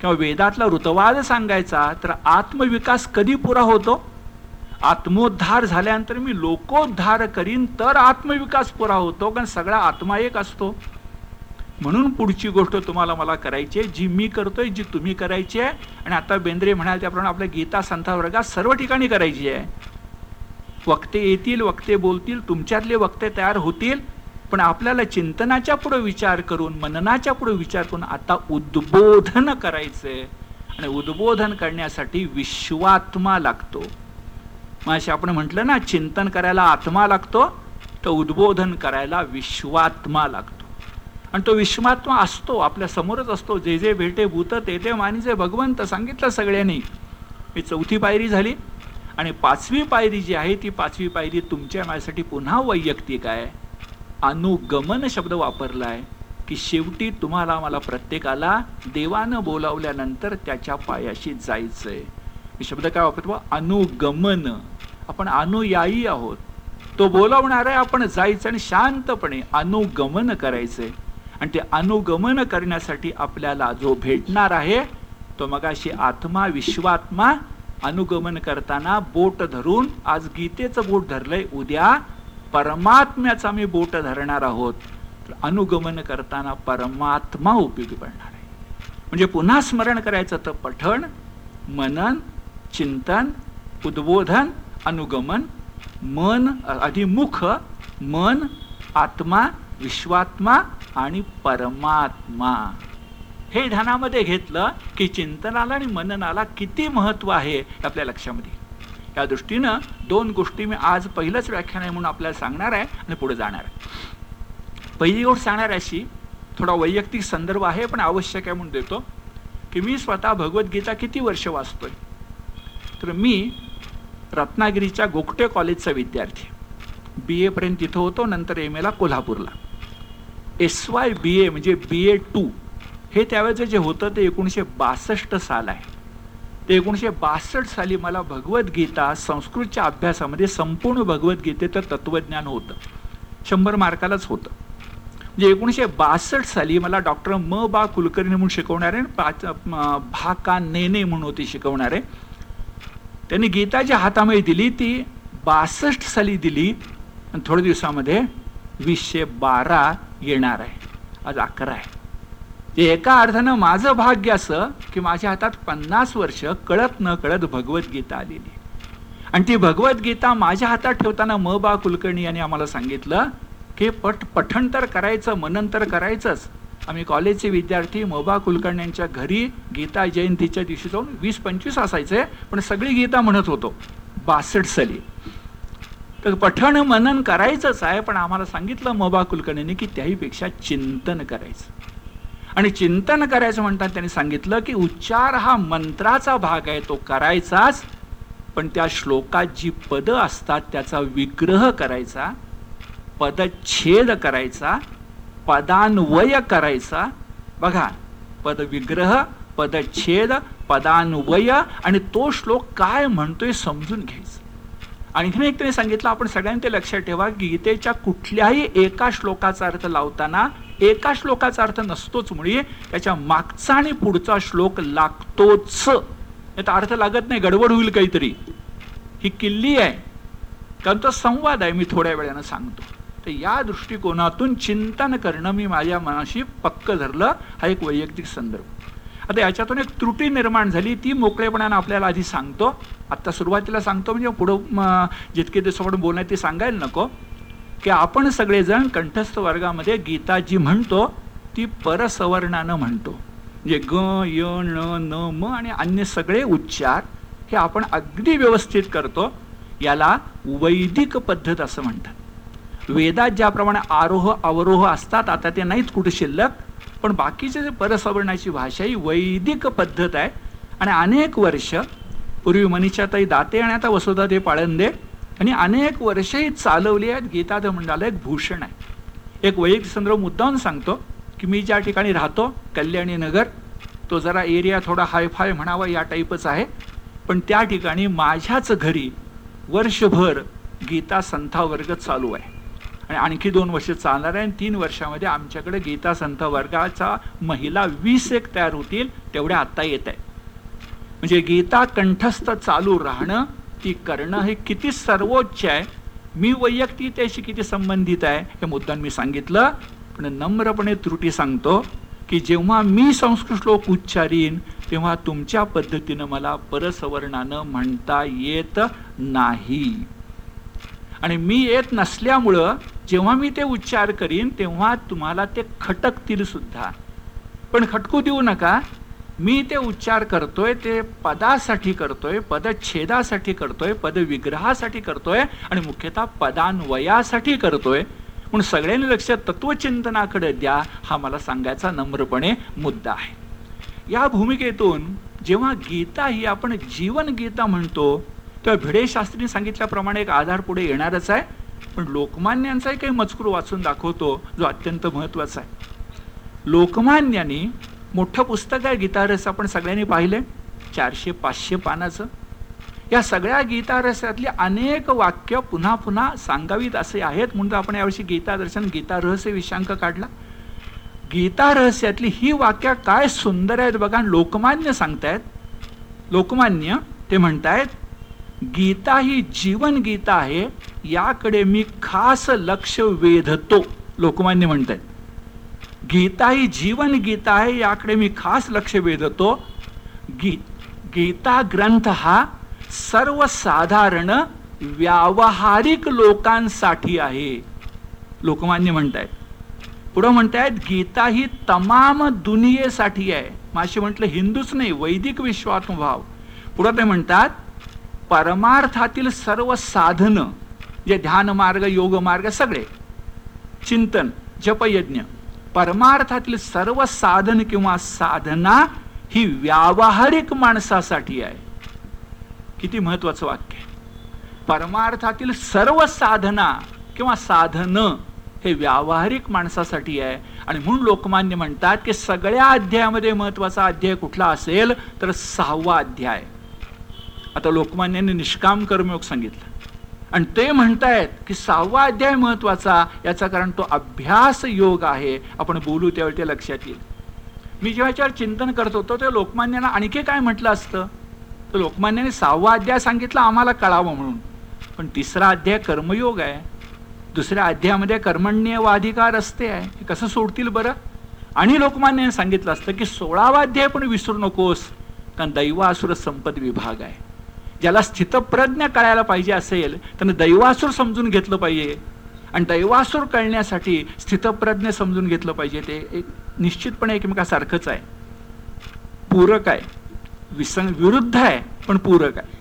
किंवा वेदातला ऋतवाद सांगायचा तर आत्मविकास कधी पुरा होतो? आत्मोद्धार झाल्यानंतर मी लोकोद्धार करीन तर आत्मविकास पुरा होतो कारण सगळा आत्मा एक असतो. म्हणून पुढची गोष्ट तुम्हाला मला करायची आहे. जी मी करतोय जी तुम्ही करायची आहे. आणि आता बेंद्रे म्हणाल त्याप्रमाणे आपल्या गीता संथा वर्गात सर्व ठिकाणी करायची आहे. वक्ते येतील वक्ते बोलतील तुमच्यातले वक्ते तयार होतील. पण आपल्याला चिंतनाच्या पुढे विचार करून मननाच्या पुढे विचार करून आता उद्बोधन करायचंय. आणि उद्बोधन करण्यासाठी विश्वात्मा लागतो. मग आपण म्हटलं ना चिंतन करायला आत्मा लागतो तर उद्बोधन करायला विश्वात्मा लागतो. आणि तो विश्वात्मा असतो आपल्या समोरच असतो. जे जे भेटे भूत ते ते मानिजे भगवंत सांगितलं सगळ्यांनी. ही चौथी पायरी झाली. आणि पाचवी पायरी जी आहे ती पाचवी पायरी तुमच्या माझ्यासाठी पुन्हा वैयक्तिक आहे. अनुगमन शब्द वापरला आहे की शेवटी तुम्हाला मला प्रत्येकाला देवानं बोलावल्यानंतर त्याच्या पायाशी जायचं आहे हे शब्द काय वापरतो अनुगमन. आपण अनुयायी आहोत. तो बोलावणार आहे आपण जायचं आणि शांतपणे अनुगमन करायचं आहे आणि ते अनुगमन करण्यासाठी आपल्याला जो भेटणार आहे तो मगाशी आत्मा विश्वात्मा अनुगमन करताना बोट धरून आज गीतेचं बोट धरलंय उद्या परमात्म्याचा मी बोट धरणार आहोत. तर अनुगमन करताना परमात्मा उपयोगी पडणार आहे. म्हणजे पुन्हा स्मरण करायचं तर पठण मनन चिंतन उद्बोधन अनुगमन मन अधिमुख मन आत्मा विश्वात्मा आणि परमात्मा. हे ध्यानामध्ये घेतलं की चिंतनाला आणि मननाला किती महत्त्व आहे आपल्या लक्षामध्ये. या दृष्टीनं दोन गोष्टी मी आज पहिलंच व्याख्यान आहे म्हणून आपल्याला सांगणार आहे आणि पुढे जाणार आहे. पहिली गोष्ट सांगणार अशी थोडा वैयक्तिक संदर्भ आहे पण आवश्यक आहे म्हणून देतो की मी स्वतः भगवद्गीता किती वर्ष वाचतोय? तर मी रत्नागिरीच्या गोकटे कॉलेजचा विद्यार्थी. बी एपर्यंत तिथं होतो नंतर एम एला कोल्हापूरला. एस वाय बी ए म्हणजे बी ए टू हे त्यावेळेचं जे होतं ते एकोणीसशे बासष्ट साल आहे. ते एकोणीसशे बासष्ट साली मला भगवद्गीता संस्कृतच्या अभ्यासामध्ये संपूर्ण भगवद्गीतेचं तत्वज्ञान होतं. शंभर मार्कालाच होतं. म्हणजे एकोणीसशे बासष्ट साली मला डॉक्टर म बा कुलकर्णी म्हणून शिकवणारे पाच भा का नेने म्हणून होते शिकवणारे. त्यांनी गीता जी हातामध्ये दिली ती बासष्ट साली दिली आणि थोड्या दिवसामध्ये वीसशे बारा येणार आहे. आज अकरा आहे. ते एका अर्थानं माझं भाग्य असं की माझ्या हातात पन्नास वर्ष कळत न कळत भगवद्गीता आलेली आणि ती भगवद्गीता माझ्या हातात ठेवताना म बा कुलकर्णी यांनी आम्हाला सांगितलं की पठ पठण तर करायचं मनन तर करायचंच. आम्ही कॉलेजचे विद्यार्थी मोबा कुलकर्णी यांच्या घरी गीता जयंतीच्या दिवशी जाऊन वीस पंचवीस असायचे पण सगळी गीता म्हणत होतो. बासष्ट साली. तर पठण मनन करायचंच आहे पण आम्हाला सांगितलं मोबा कुलकर्णीने की त्याहीपेक्षा चिंतन करायचं. आणि चिंतन करायचं म्हणतात त्यांनी सांगितलं की उच्चार हा मंत्राचा भाग आहे तो करायचाच पण त्या श्लोकात जी पदं असतात त्याचा विग्रह करायचा पदच्छेद करायचा पदान्वय करायचा. बघा पदविग्रह पदच्छेद पदान्वय आणि तो श्लोक काय म्हणतोय समजून घ्यायचा. आणखीन एक त्याने सांगितलं आपण सगळ्यांनी ते लक्षात ठेवा गीतेच्या कुठल्याही एका श्लोकाचा अर्थ लावताना एका श्लोकाचा अर्थ नसतोच मुळी त्याच्या मागचा आणि पुढचा श्लोक लागतोच. याचा अर्थ लागत नाही गडबड होईल काहीतरी. ही किल्ली आहे. कारण तो संवाद आहे मी थोड्या वेळानं सांगतो. तर या दृष्टिकोनातून चिंतन करणं मी माझ्या मनाशी पक्क धरलं. हा एक वैयक्तिक संदर्भ. आता याच्यातून एक त्रुटी निर्माण झाली ती मोकळेपणानं आपल्याला आधी सांगतो. आत्ता सुरुवातीला सांगतो म्हणजे पुढं जितके दिवसाकडून बोलणं ते सांगायला नको. की आपण सगळेजण कंठस्थ वर्गामध्ये गीता जी म्हणतो ती परसवर्णानं म्हणतो. म्हणजे ग य न न म आणि अन्य सगळे उच्चार हे आपण अगदी व्यवस्थित करतो. याला वैदिक पद्धत असं म्हणतात. वेदात ज्याप्रमाणे आरोह अवरोह असतात आता ते नाहीत कुठे शिल्लक. पण बाकीचे जे परसवर्णाची भाषा ही वैदिक पद्धत आहे. आणि अनेक वर्ष पूर्वी मनीषाताई दाते आणि आता वसुधा ते पाळंदे आणि अनेक वर्षही चालवली आहेत. गीता मंडळाला एक भूषण आहे. एक वैयक्तिक संदर्भ मुद्दाहून सांगतो की मी ज्या ठिकाणी राहतो कल्याणी नगर तो जरा एरिया थोडा हायफाय म्हणावा या टाईपच आहे. पण त्या ठिकाणी माझ्याच घरी वर्षभर गीता संथा वर्ग चालू आहे. आणि आणखी दोन वर्ष चालणार आहे. आणि तीन वर्षामध्ये आमच्याकडे गीता संथ वर्गाचा महिला वीस एक तयार होतील तेवढ्या आत्ता येत आहे. म्हणजे गीता कंठस्थ चालू राहणं ती करणं हे किती सर्वोच्च आहे. मी वैयक्तिक त्याशी किती संबंधित आहे हे मुद्दाम मी सांगितलं. पण नम्रपणे त्रुटी सांगतो की जेव्हा मी संस्कृत श्लोक उच्चारीन तेव्हा तुमच्या पद्धतीनं मला परसवर्णानं म्हणता येत नाही. आणि मी येत नसल्यामुळं जेव्हा मी ते उच्चार करीन तेव्हा तुम्हाला ते खटकतील सुद्धा. पण खटकू देऊ नका. मी ते उच्चार करतोय ते पदासाठी करतोय पदच्छेदासाठी करतोय पदविग्रहासाठी करतोय आणि मुख्यतः पदान्वयासाठी करतोय. म्हणून सगळ्यांनी लक्ष तत्वचिंतनाकडे द्या हा मला सांगायचा नम्रपणे मुद्दा आहे. या भूमिकेतून जेव्हा गीता ही आपण जीवन गीता म्हणतो तेव्हा भिडे शास्त्रीने सांगितल्याप्रमाणे एक आधार पुढे येणारच आहे. पण लोकमान्यांचाही काही मजकूर वाचून दाखवतो जो अत्यंत महत्त्वाचा आहे. लोकमान्यांनी मोठं पुस्तक आहे गीतारस. आपण सगळ्यांनी पाहिले चारशे पाचशे पानाचं. या सगळ्या गीतारहस्यातली अनेक वाक्य पुन्हा पुन्हा सांगावीत असे आहेत. म्हणून आपण यावर्षी गीता दर्शन गीता रहस्य विषांक काढला. गीता रहस्यातली ही वाक्य काय सुंदर आहेत बघा. लोकमान्य सांगतायत. लोकमान्य ते म्हणतायत गीता ही जीवन गीता आहे याकडे मी खास लक्ष वेधतो लोकमान्य म्हणत आहेत गीता ही जीवन गीता आहे याकडे मी खास लक्ष वेधतो. गी गीता ग्रंथ हा सर्वसाधारण व्यावहारिक लोकांसाठी आहे लोकमान्य म्हणतायत. पुढं म्हणतायत गीता ही तमाम दुनियेसाठी आहे. माशी म्हटलं हिंदूच नाही वैदिक विश्वात्मभाव. पुढं ते म्हणतात परमार्थातील सर्व साधनं जे ध्यान मार्ग योग मार्ग सगळे चिंतन जपयज्ञ परमार्थातील सर्व साधन किंवा साधना ही व्यावहारिक माणसासाठी आहे. किती महत्वाचं वाक्य आहे. परमार्थातील सर्व साधना किंवा साधनं हे व्यावहारिक माणसासाठी आहे. आणि म्हणून लोकमान्य म्हणतात की सगळ्या अध्यायामध्ये महत्त्वाचा अध्याय कुठला असेल तर सहावा अध्याय. आता लोकमान्यांनी निष्काम कर्मयोग सांगितलं. आणि ते म्हणतायत की सहावा अध्याय महत्त्वाचा याचा कारण तो अभ्यास योग आहे. आपण बोलू त्यावेळी ते लक्षात येईल. मी जेव्हा याच्यावर चिंतन करत होतो ते लोकमान्यांना आणखी काय म्हटलं असतं? तर लोकमान्याने सहावा अध्याय सांगितलं आम्हाला कळावं म्हणून. पण तिसरा अध्याय कर्मयोग आहे. दुसऱ्या अध्यायामध्ये कर्मण्य व अधिकार असते आहे. हे कसं सोडतील बरं? आणि लोकमान्याने सांगितलं असतं की सोळावा अध्याय पण विसरू नकोस कारण दैवासुर संपद विभाग आहे. ज्याला स्थितप्रज्ञ कळायला पाहिजे असेल त्यानं दैवासूर समजून घेतलं पाहिजे. आणि दैवासूर कळण्यासाठी स्थितप्रज्ञ समजून घेतलं पाहिजे ते एक निश्चितपणे एकमेकासारखंच आहे. पूरक आहे. विसंग विरुद्ध आहे पण पूरक आहे.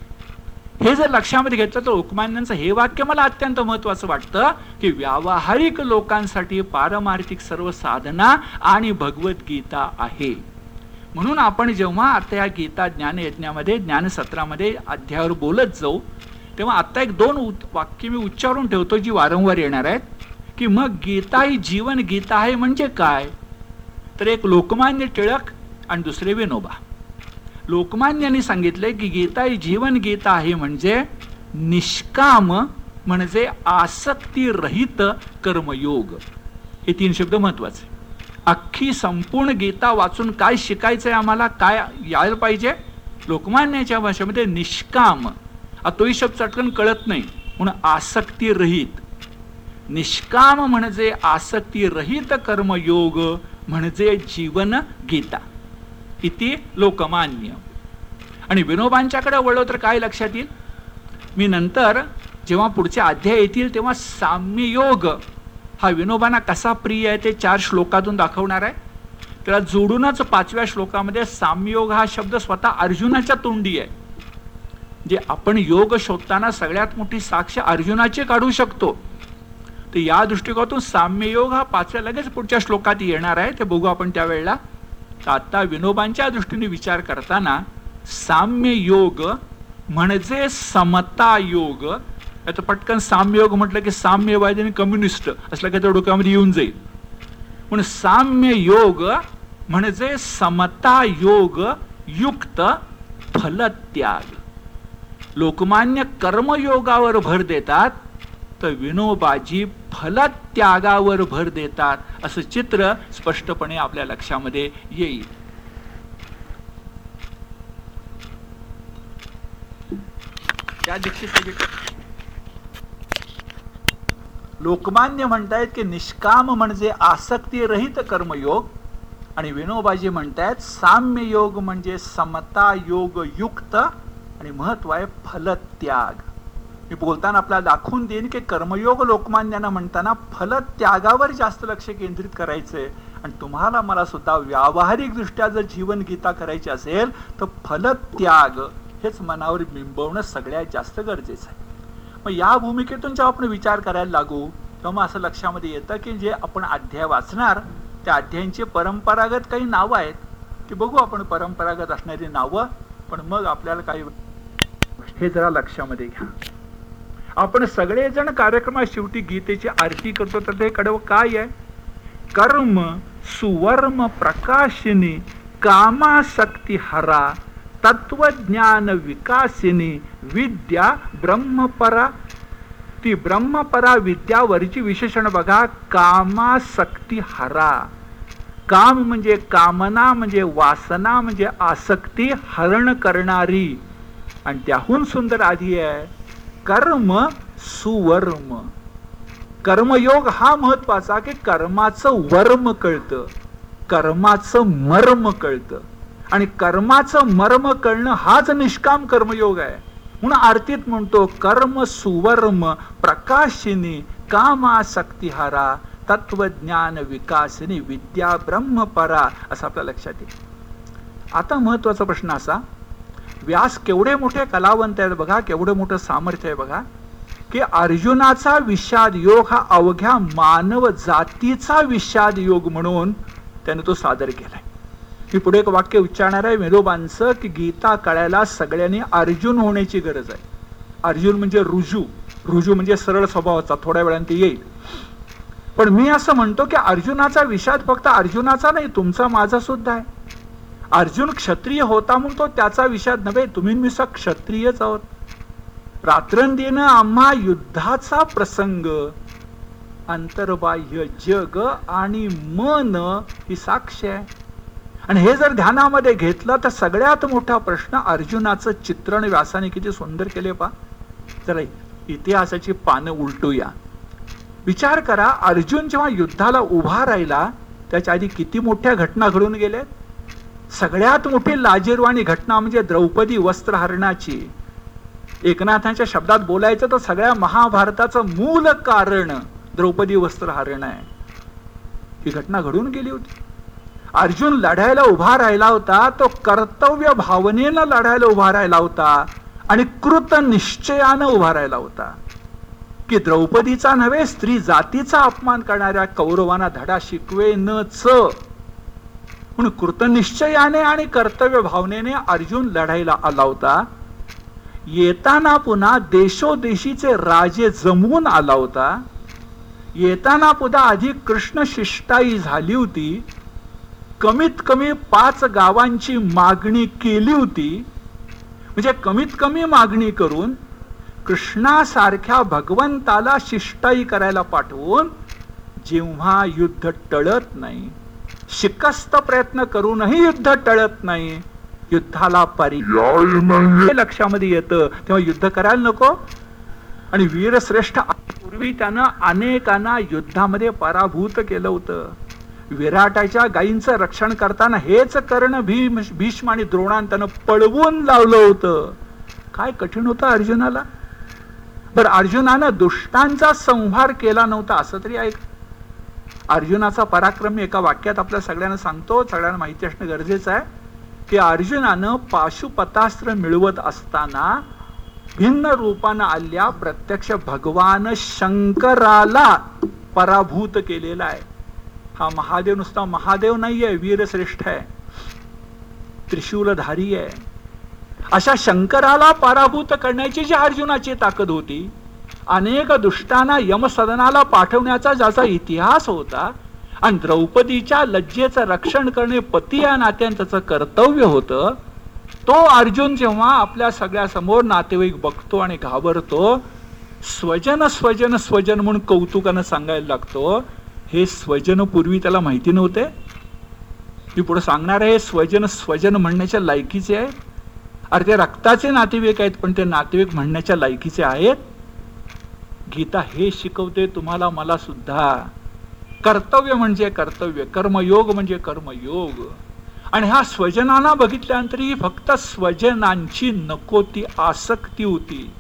हे जर लक्षामध्ये घेतलं तर लोकमान्यांचं हे वाक्य मला अत्यंत महत्वाचं वाटतं की व्यावहारिक लोकांसाठी पारमार्थिक सर्व साधना आणि भगवद्गीता आहे. म्हणून आपण जेव्हा आता या गीता ज्ञान यज्ञामध्ये ज्ञानसत्रामध्ये अध्यायावर बोलत जाऊ तेव्हा आत्ता एक दोन वाक्य मी उच्चारून ठेवतो जी वारंवार येणार आहेत की मग गीता ही जीवन गीता आहे म्हणजे काय? तर एक लोकमान्य टिळक आणि दुसरे विनोबा. लोकमान्यांनी सांगितले की गीता ही जीवन गीता आहे म्हणजे निष्काम म्हणजे आसक्तीरहित कर्मयोग. हे तीन शब्द महत्त्वाचे. अख्खी संपूर्ण गीता वाचून काय शिकायचंय आम्हाला? काय यायला पाहिजे? लोकमान्याच्या भाषेमध्ये निष्काम. तोही शब्द चटकन कळत नाही. म्हणून आसक्ती रहित. निष्काम म्हणजे आसक्ती रहित कर्मयोग म्हणजे जीवन गीता. इति लोकमान्य. आणि विनोबांच्याकडे वळलो तर काय लक्षात येईल? मी नंतर जेव्हा पुढचे अध्याय येतील तेव्हा साम्ययोग हा विनोबांना कसा प्रिय आहे ते चार श्लोकातून दाखवणार आहे. त्याला जोडूनच पाचव्या श्लोकामध्ये साम्ययोग हा शब्द स्वतः अर्जुनाच्या तोंडी आहे. जे आपण योग शोधताना सगळ्यात मोठी साक्ष अर्जुनाची काढू शकतो. तर या दृष्टिकोनातून साम्ययोग हा पाचव्या लगेच पुढच्या श्लोकात येणार आहे. ते बघू आपण त्यावेळेला. तर आता विनोबांच्या दृष्टीने विचार करताना साम्य योग म्हणजे समता योग आता पटकन साम्ययोग म्हटलं की साम्यवादी आणि कम्युनिस्ट असलं काही डोक्यामध्ये येऊन जाईल. म्हणून साम्य योग म्हणजे समता योग युक्त फलत्याग. लोकमान्य कर्मयोगावर भर देतात तर विनोबाजी फलत्यागावर भर देतात असं चित्र स्पष्टपणे आपल्या लक्षामध्ये येईल. त्या दीक्षित लोकमान्य म्हणतायत की निष्काम म्हणजे आसक्ती रहित कर्मयोग आणि विनोबाजी म्हणतायत साम्य योग म्हणजे समता योग युक्त आणि महत्त्व आहे फलत्याग. मी बोलताना आपल्याला दाखवून देईन की कर्मयोग लोकमान्यांना म्हणताना फलत्यागावर जास्त लक्ष केंद्रित करायचंय. आणि तुम्हाला मला सुद्धा व्यावहारिक दृष्ट्या जर जीवन गीता करायची असेल तर फलत्याग हेच मनावर बिंबवणं सगळ्यात जास्त गरजेचं आहे. मग या भूमिकेतून जेव्हा आपण विचार करायला लागू. तेव्हा असं लक्षामध्ये येतं की जे आपण अध्याय वाचणार त्या अध्यायांची परंपरागत काही नावं आहेत की बघू आपण परंपरागत असणारी नावं पण मग आपल्याला काही हे जरा लक्षामध्ये घ्या. आपण सगळेजण कार्यक्रमा शेवटी गीतेची आरती करतो तर ते कडव काय आहे? कर्म सुवर्म प्रकाशिनी कामासक्ती हरा तत्वज्ञान विकासिनी विद्या ब्रह्मपरा. ती ब्रह्मपरा विद्यावरची विशेषण बघा कामासक्ती हरा काम म्हणजे कामना म्हणजे वासना म्हणजे आसक्ती हरण करणारी. आणि त्याहून सुंदर आधी आहे कर्म सुवर्म. कर्मयोग हा महत्त्वाचा की कर्माचं वर्म कळतं. कर्माचं मर्म कळतं. आणि कर्माचं मर्म कळणं हाच निष्काम कर्मयोग आहे. म्हणून आरतीत म्हणतो कर्म सुवर्म प्रकाशिनी कामासक्तिहारा तत्वज्ञान विकासिनी विद्या ब्रह्मपरा असं आपल्या लक्षात येईल. आता महत्त्वाचा प्रश्न असा व्यास केवढे मोठे कलावंत आहेत बघा केवढं मोठं सामर्थ्य आहे बघा की अर्जुनाचा विषाद योग हा अवघ्या मानव जातीचा विषाद योग म्हणून त्याने तो सादर केलाय. मी पुढे एक वाक्य उच्चारणार आहे विनोबांचं की गीता कळायला सगळ्यांनी अर्जुन होण्याची गरज आहे. अर्जुन म्हणजे रुजू रुजू म्हणजे सरळ स्वभावाचा थोड्या वेळाने येईल. पण मी असं म्हणतो की अर्जुनाचा विषाद फक्त अर्जुनाचा नाही तुमचा माझा सुद्धा आहे. अर्जुन क्षत्रिय होता म्हणून तो त्याचा विषाद नव्हे तुम्ही मी क्षत्रियच आहोत. रात्रंदिन आम्हा युद्धाचा प्रसंग अंतर्बाह्य जग आणि मन ही साक्ष आहे. आणि हे जर ध्यानामध्ये घेतलं तर सगळ्यात मोठा प्रश्न अर्जुनाचं चित्रण व्यासाने किती सुंदर केले पा जरा इतिहासाची पानं उलटूया. विचार करा अर्जुन जेव्हा युद्धाला उभा राहिला त्याच्या आधी किती मोठ्या घटना घडून गेल्यात सगळ्यात मोठी लाजीरवाणी घटना म्हणजे द्रौपदी वस्त्र हरणाची. एकनाथांच्या शब्दात बोलायचं तर सगळ्या महाभारताचं मूल कारण द्रौपदी वस्त्र हरण आहे. ही घटना घडून गेली होती. अर्जुन लढायला उभा राहिला होता तो कर्तव्य भावनेनं लढायला उभा राहिला होता आणि कृत निश्चयानं उभा राहिला होता. की द्रौपदीचा नव्हे स्त्री जातीचा अपमान करणाऱ्या कौरवांना धडा शिकवे न च म्हणून कृतनिश्चयाने आणि कर्तव्य भावनेने अर्जुन लढायला आला होता. येताना पुन्हा देशोदेशीचे राजे जमवून आला होता. येताना पुन्हा आधी कृष्ण शिष्टाई झाली होती. कमीत कमी पाच गावांची मागणी केली होती. म्हणजे कमीत कमी मागणी करून कृष्णासारख्या भगवंताला शिष्टाई करायला पाठवून जेव्हा युद्ध टळत नाही शिकस्त प्रयत्न करूनही युद्ध टळत नाही युद्धाला पर्याय लक्षामध्ये येतं. तेव्हा युद्ध करायला नको. आणि वीरश्रेष्ठ पूर्वी त्यानं अनेकांना युद्धामध्ये पराभूत केलं होतं. विराटाच्या गायींचं रक्षण करताना हेच कर्ण भीम भीष्म आणि द्रोणांतानं पळवून लावलं होतं. काय कठीण होतं अर्जुनाला? बर अर्जुनानं दुष्टांचा संहार केला नव्हता असं तरी ऐक अर्जुनाचा पराक्रम मी एका वाक्यात आपल्या सगळ्यांना सांगतो सगळ्यांना माहिती असणं गरजेचं आहे की अर्जुनानं पाशुपतास्त्र मिळवत असताना भिन्न रूपानं आल्या प्रत्यक्ष भगवान शंकराला पराभूत केलेला आहे. हा महादेव नुसता महादेव नाही आहे वीरश्रेष्ठ आहे. त्रिशूलधारी आहे. अशा शंकराला पराभूत करण्याची जी अर्जुनाची ताकद होती अनेक दुष्टांना यमसदनाला पाठवण्याचा ज्याचा इतिहास होता आणि द्रौपदीच्या लज्जेचं रक्षण करणे पती या नात्यांचं त्याचं कर्तव्य होतं तो अर्जुन जेव्हा आपल्या सगळ्यासमोर नातेवाईक बघतो आणि घाबरतो स्वजन स्वजन स्वजन म्हणून कौतुकानं सांगायला लागतो हे स्वजन पूर्वी त्याला माहिती नव्हते. मी पुढे सांगणार आहे स्वजन स्वजन म्हणण्याच्या लायकीचे आहे अरे ते रक्ताचे नातेवाईक आहेत पण ते नातेवाईक म्हणण्याच्या लायकीचे आहेत. गीता हे शिकवते तुम्हाला मला सुद्धा. कर्तव्य म्हणजे कर्तव्य कर्मयोग म्हणजे कर्मयोग. आणि ह्या स्वजनांना बघितल्यानंतर ही फक्त स्वजनांची नको ती आसक्ती होती.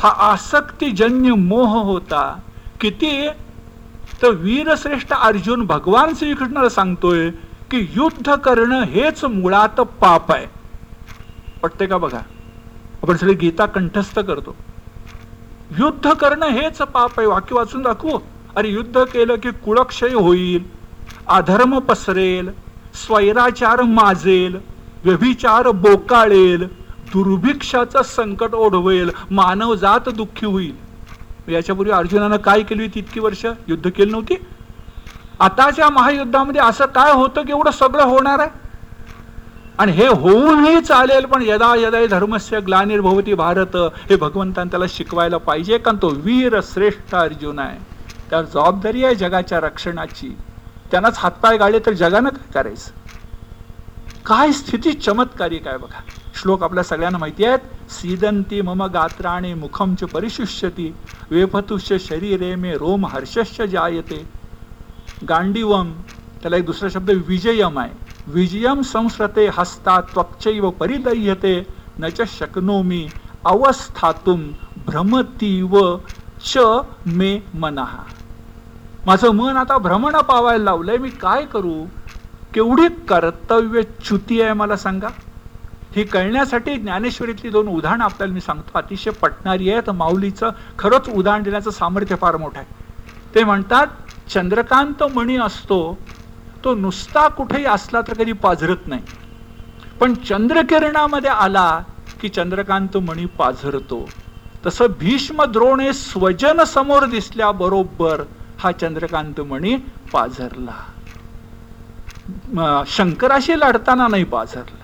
हा आसक्तीजन्य मोह होता. किती तर वीरश्रेष्ठ अर्जुन भगवान श्रीकृष्णाला सांगतोय की युद्ध करणं हेच मुळात पाप आहे. पटते का बघा? आपण सगळी गीता कंठस्थ करतो. युद्ध करणं हेच पाप आहे. वाक्य वाचून दाखवू? अरे युद्ध केलं की कुळक्षय होईल अधर्म पसरेल स्वैराचार माजेल व्यभिचार बोकाळेल दुर्भिक्षाचं संकट ओढवेल मानव जात दुःखी होईल. याच्यापूर्वी अर्जुनानं काय केली होती इतकी वर्ष? युद्ध केली नव्हती? आताच्या महायुद्धामध्ये असं काय होतं की एवढं सगळं होणार आहे? आणि हे होऊनही चालेल पण यदा यदा धर्मस्य ग्लानिर्भवती भारत हे भगवंतान त्याला शिकवायला पाहिजे कारण तो वीर श्रेष्ठ अर्जुन आहे. त्यावर जबाबदारी आहे जगाच्या रक्षणाची. त्यांनाच हातपाय गाडले तर जगानं काय करायचं? काय स्थिती चमत्कारी काय बघा? श्लोक आपल्या सगळ्यांना माहिती आहेत. सीदंती मम गात्राणे च परिशुष्यती वेफतुष्य शरीरे मे रोम हर्षश्च जायते। गांडीवम त्याला एक दुसरा शब्द विजयम आहे। विजयम संस्रते हस्ता त्वक्चैव परिदह्यते न च शक्नोमी अवस्थातुम भ्रमतीव च मे मनः। माझं मन आता भ्रमण पावायला लावलंय मी काय करू? केवढी कर्तव्य च्युती आहे मला सांगा? ही कळण्यासाठी ज्ञानेश्वरीतली दोन उदाहरणं आपल्याला मी सांगतो. अतिशय पटणारी आहे. तर माऊलीचं खरंच उदाहरण देण्याचं सामर्थ्य फार मोठं आहे. ते म्हणतात चंद्रकांत मणी असतो तो नुसता कुठेही असला तर कधी पाझरत नाही. पण चंद्रकिरणामध्ये आला की चंद्रकांत मणी पाझरतो. तसं भीष्म द्रोण हे स्वजन समोर दिसल्या बरोबर हा चंद्रकांत मणी पाझरला. शंकराशी लढताना नाही पाझरला.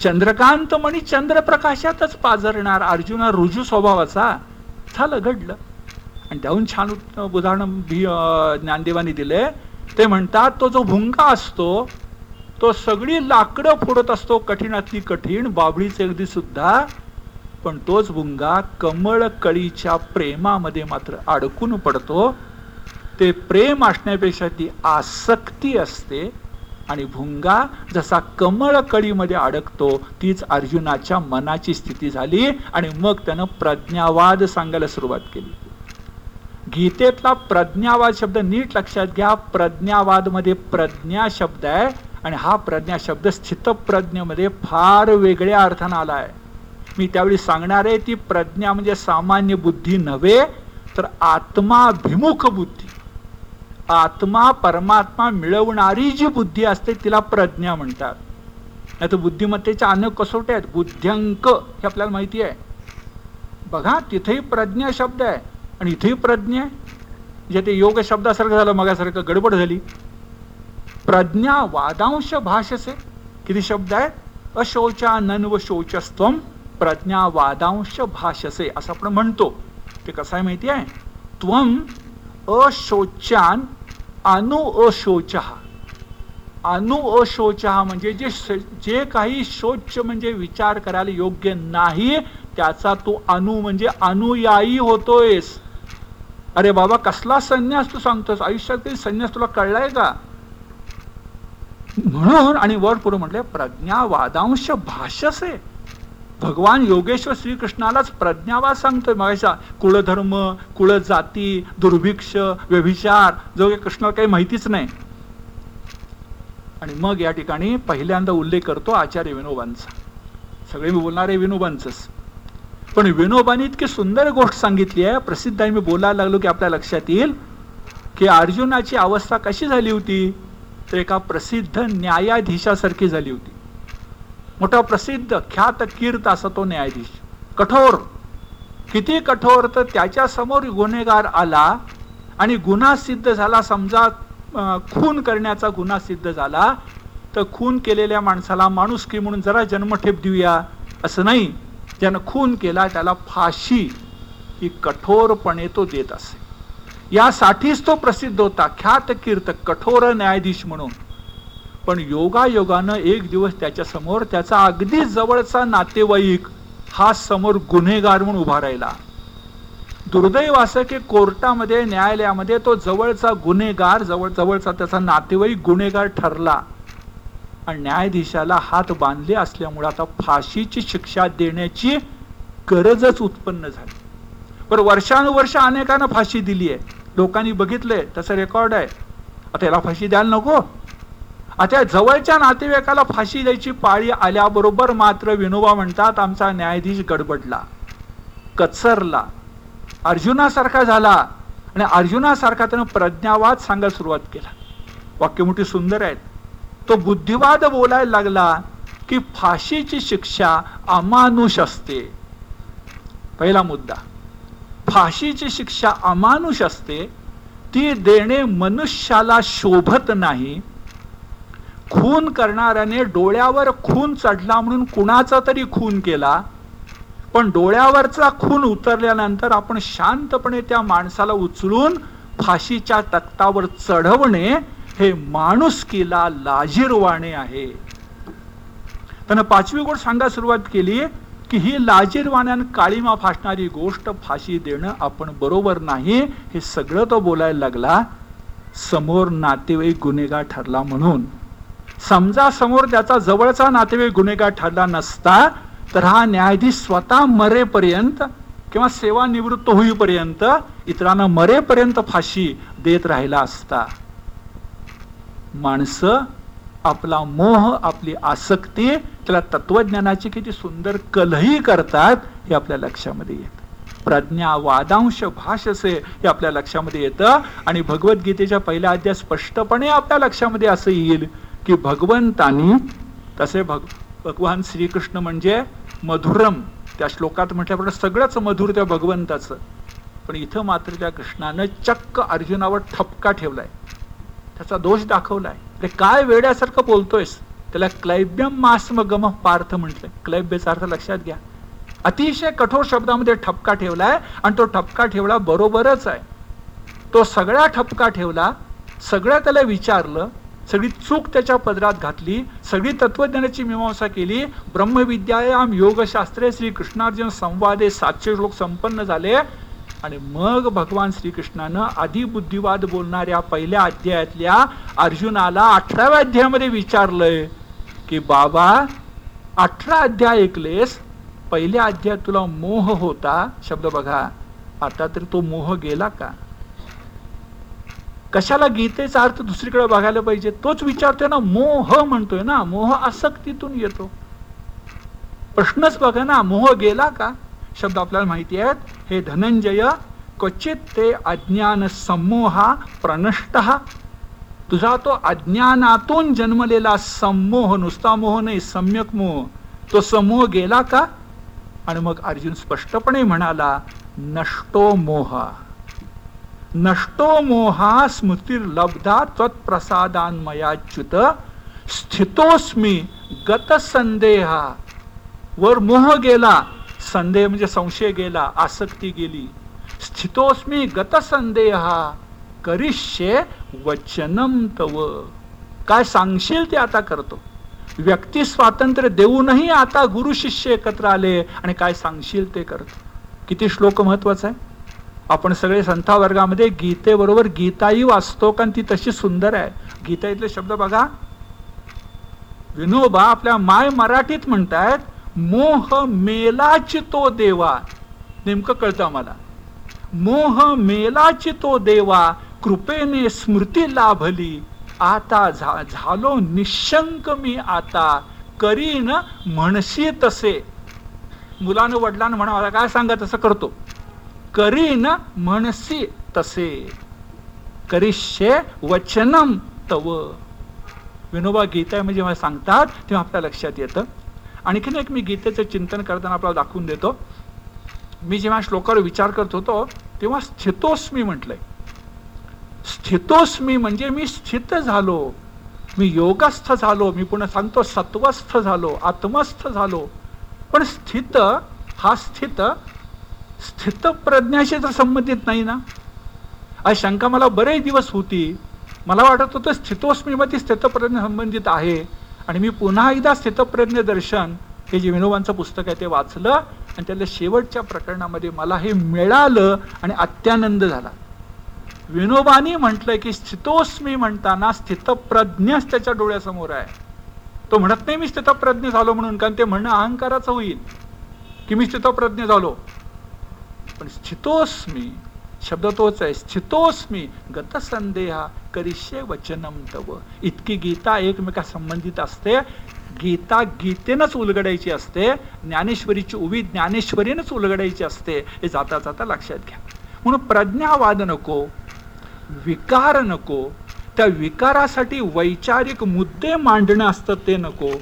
चंद्रकांत मणी चंद्रप्रकाशातच पाझरणार अर्जुना रुजू स्वभावाचा. झालं घडलं आणि त्याहून छान उदाहरण ज्ञानदेवानी दिले. ते म्हणतात तो जो भुंगा असतो तो सगळी लाकडं फोडत असतो. कठीणातली कठीण बाबळीचे अगदी सुद्धा. पण तोच भुंगा कमळ कळीच्या प्रेमामध्ये मात्र अडकून पडतो. ते प्रेम असण्यापेक्षा ती आसक्ती असते. आणि भुंगा जसा कमळ कळीमध्ये अडकतो तीच अर्जुनाच्या मनाची स्थिती झाली आणि मग त्यानं प्रज्ञावाद सांगायला सुरुवात केली. गीतेतला प्रज्ञावाद शब्द नीट लक्षात घ्या. प्रज्ञावादमध्ये प्रज्ञा शब्द आहे आणि हा प्रज्ञा शब्द स्थितप्रज्ञेमध्ये फार वेगळ्या अर्थानं आला आहे. मी त्यावेळी सांगणार आहे ती प्रज्ञा म्हणजे सामान्य बुद्धी नव्हे तर आत्माभिमुख बुद्धी. आत्मा परमात्मा मिळवणारी जी बुद्धी असते तिला प्रज्ञा म्हणतात. नाही तर बुद्धिमत्तेच्या अनेक कसोट्या आहेत. बुद्ध्यांक हे आपल्याला माहिती आहे. बघा तिथेही प्रज्ञा शब्द आहे. आणि इथेही प्रज्ञा आहे. जे ते योग शब्दासारखं झालं मगासारखं गडबड झाली. प्रज्ञा वादांश भाषसे. किती शब्द आहेत? अशोचा नन्व प्रज्ञा वादांश भाषसे. असं आपण म्हणतो. ते कसं आहे माहिती आहे? त्वम अशोचान अनु अशोच अनु अशोच म्हणजे जे जे काही शोच म्हणजे विचार करायला योग्य नाही त्याचा तू अनु म्हणजे अनुयायी होतोयस. अरे बाबा कसला संन्यास तू सांगतोस? आयुष्यात संन्यास तुला कळलाय का? म्हणून आणि वर पुढे म्हटले प्रज्ञा वादांश भाष्यसे भगवान योगेश्वर श्रीकृष्णालाच प्रज्ञावा सांगतोय मगाशा कुळधर्म कुळ जाती दुर्भिक्ष व्यभिचार जो कृष्णाला काही माहितीच नाही. आणि मग या ठिकाणी पहिल्यांदा उल्लेख करतो आचार्य विनोबांचा. सगळे मी बोलणारे विनोबांचंच. पण विनोबाने इतकी सुंदर गोष्ट सांगितली आहे. प्रसिद्ध आहे. मी बोलायला लागलो की आपल्या लक्षात येईल की अर्जुनाची अवस्था कशी झाली होती? तर एका प्रसिद्ध न्यायाधीशासारखी झाली होती. मोठा प्रसिद्ध ख्यात कीर्त असा तो न्यायाधीश. कठोर. किती कठोर तर त्याच्यासमोर गुन्हेगार आला आणि गुन्हा सिद्ध झाला. समजा खून करण्याचा गुन्हा सिद्ध झाला तर खून केलेल्या माणसाला माणुसकी म्हणून जरा जन्मठेप देऊया. असं नाही. ज्यानं खून केला त्याला फाशी ही कठोरपणे तो देत असे. यासाठीच तो प्रसिद्ध होता. ख्यात कीर्त कठोर न्यायाधीश म्हणून. पण योगायोगानं एक दिवस त्याच्यासमोर त्याचा अगदी जवळचा नातेवाईक हा समोर गुन्हेगार म्हणून उभा राहिला. दुर्दैव असं की कोर्टामध्ये न्यायालयामध्ये तो जवळचा गुन्हेगार जवळ जवळचा त्याचा नातेवाईक गुन्हेगार ठरला. आणि न्यायाधीशाला हात बांधले असल्यामुळे आता फाशीची शिक्षा देण्याची गरजच उत्पन्न झाली. पण वर्षानुवर्ष अनेकांना फाशी दिली आहे लोकांनी बघितलंय त्याचा रेकॉर्ड आहे. आता याला फाशी द्यायला नको. आता जवळच्या नातेवाईकाला फाशी द्यायची पाळी आल्याबरोबर मात्र विनोबा म्हणतात आमचा न्यायाधीश गडबडला कचरला अर्जुनासारखा झाला आणि अर्जुनासारखा त्यानं प्रज्ञावाद सांगायला सुरुवात केला. वाक्य मोठी सुंदर आहेत. तो बुद्धिवाद बोलायला लागला की फाशीची शिक्षा अमानुष असते. पहिला मुद्दा फाशीची शिक्षा अमानुष असते ती देणे मनुष्याला शोभत नाही खून करणाऱ्याने डोळ्यावर खून चढला म्हणून कुणाचा तरी खून केला? पण डोळ्यावरचा खून उतरल्यानंतर आपण शांतपणे त्या माणसाला उचलून फाशीच्या तक्तावर चढवणे हे माणुसकीला लाजीरवाणे आहे. त्यानं पाचवी गोष्ट सांगा सुरुवात केली की ही लाजीरवाण्यान काळीमा फासणारी गोष्ट फाशी देणं आपण बरोबर नाही हे सगळं तो बोलायला लागला. समोर नातेवाईक गुन्हेगार ठरला म्हणून. समजा समोर त्याचा जवळचा नातेवाईक गुन्हेगार ठरला नसता तर हा न्यायाधीश स्वतः मरेपर्यंत किंवा सेवानिवृत्त होईपर्यंत इतरांना मरेपर्यंत फाशी देत राहिला असता. माणसं आपला मोह आपली आसक्ती त्याला तत्वज्ञानाची किती सुंदर कलही करतात हे आपल्या लक्षामध्ये येत. प्रज्ञा वादांश भाषसे हे आपल्या लक्षामध्ये येतं आणि भगवद्गीतेच्या पहिल्या अध्याय स्पष्टपणे आपल्या लक्षामध्ये असं येईल की भगवंतानी तसे भग भगवान श्रीकृष्ण म्हणजे मधुरम. त्या श्लोकात म्हटल्याप्रमाणे सगळंच मधुर त्या भगवंताचं. पण इथं मात्र त्या कृष्णानं चक्क अर्जुनावर ठपका ठेवलाय. त्याचा दोष दाखवलाय. ते काय वेड्यासारखं बोलतोयस? त्याला क्लैब्यम मास्मगम पार्थ म्हटलंय. क्लैब्यचा अर्थ लक्षात घ्या. अतिशय कठोर शब्दामध्ये ठपका ठेवलाय आणि तो ठपका ठेवला बरोबरच आहे. तो सगळा ठपका ठेवला सगळं त्याला विचारलं सगळी चूक त्याच्या पदरात घातली सगळी तत्वज्ञानाची मीमांसा केली. ब्रह्मविद्यायाम योगशास्त्रे श्री कृष्णार्जुन संवादे सातशे श्लोक संपन्न झाले. आणि मग भगवान श्रीकृष्णानं आधी बुद्धिवाद बोलणाऱ्या पहिल्या अध्यायातल्या अर्जुनाला अठराव्या अध्यायामध्ये विचारलंय की बाबा अठरा अध्याय ऐकलेस पहिल्या अध्यायात तुला मोह होता? शब्द बघा. आता तरी तो मोह गेला का? कशाला गीतेचा अर्थ दुसरीकडे बघायला पाहिजे? तोच विचारतोय ना मोह म्हणतोय ना मोह आसक्तीतून येतो. प्रश्नच बघा ना मोह गेला का? शब्द आपल्याला माहिती आहेत. हे धनंजय क्वचित ते अज्ञान समोहा प्रनष्ट. तुझा तो अज्ञानातून जन्मलेला समोह नुसता मोह नाही सम्यक मोह. तो समोह गेला का? आणि मग अर्जुन स्पष्टपणे म्हणाला नष्टो मोह. नष्टो मोहा स्मृतिर्लब्धा त्वत्प्रसादान्मयाच्युत स्थितोस्मी गत संदेहा. वर मोह गेला संदेह म्हणजे संशय गेला आसक्ती गेली. स्थितोस्मी गत संदेहा करिष्ये वचनम तव. काय सांगशील ते आता करतो. व्यक्ती स्वातंत्र्य देऊनही आता गुरु शिष्य एकत्र आले आणि काय सांगशील ते करतो. किती श्लोक महत्त्वाचा आहे. आपण सगळे संथा वर्गामध्ये गीतेबरोबर गीताही वाचतो कारण ती तशी सुंदर आहे. गीता इथले शब्द बघा. विनोबा आपल्या माय मराठीत म्हणतायत मोह मेलाची तो देवा. नेमकं कळतं आम्हाला. मोह मेलाची तो देवा कृपेने स्मृती लाभली. आता झा झालो निशंक मी आता करीन म्हणशी तसे. मुलानं वडिलांना म्हणा काय सांगा तसं करतो. करीन म्हणसी तसे. करिष्ये वचनम तव. विनोबा गीता म्हणजे जेव्हा सांगतात तेव्हा आपल्या लक्षात येतं. आणखीन एक मी गीतेचं चिंतन करताना आपल्याला दाखवून देतो. मी जेव्हा श्लोकावर विचार करत होतो तेव्हा स्थितोस्मी म्हटलंय. स्थितोस्मी म्हणजे मी स्थित झालो. मी योगस्थ झालो. मी पुन्हा सांगतो सत्वस्थ झालो आत्मस्थ झालो. पण स्थित हा स्थित स्थित प्रज्ञाशी तर संबंधित नाही ना? आज शंका मला बरेच दिवस होती. मला वाटत होतं स्थितोस्मीमध्ये स्थितप्रज्ञ संबंधित आहे आणि मी पुन्हा एकदा स्थितप्रज्ञ दर्शन हे जे विनोबांचं पुस्तक आहे ते वाचलं आणि त्यातल्या शेवटच्या प्रकरणामध्ये मला हे मिळालं आणि अत्यानंद झाला. विनोबानी म्हटलंय की स्थितोस्मी म्हणताना स्थितप्रज्ञच त्याच्या डोळ्यासमोर आहे. तो म्हणत नाही मी स्थितप्रज्ञ झालो म्हणून कारण ते म्हणणं अहंकाराचं होईल की मी स्थितप्रज्ञ झालो. पण स्थितोस्मी शब्द तोच आहे स्थितोस्मी गतसंदेहा करिष्ये वचनम तव. इतकी गीता एकमेका संबंधित असते. गीता गीतेनंच उलगडायची असते. ज्ञानेश्वरीची उभी ज्ञानेश्वरीनच उलगडायची असते. हे जाता जाता लक्षात घ्या. म्हणून प्रज्ञावाद नको विकार नको त्या विकारासाठी वैचारिक मुद्दे मांडणं असतं ते नको.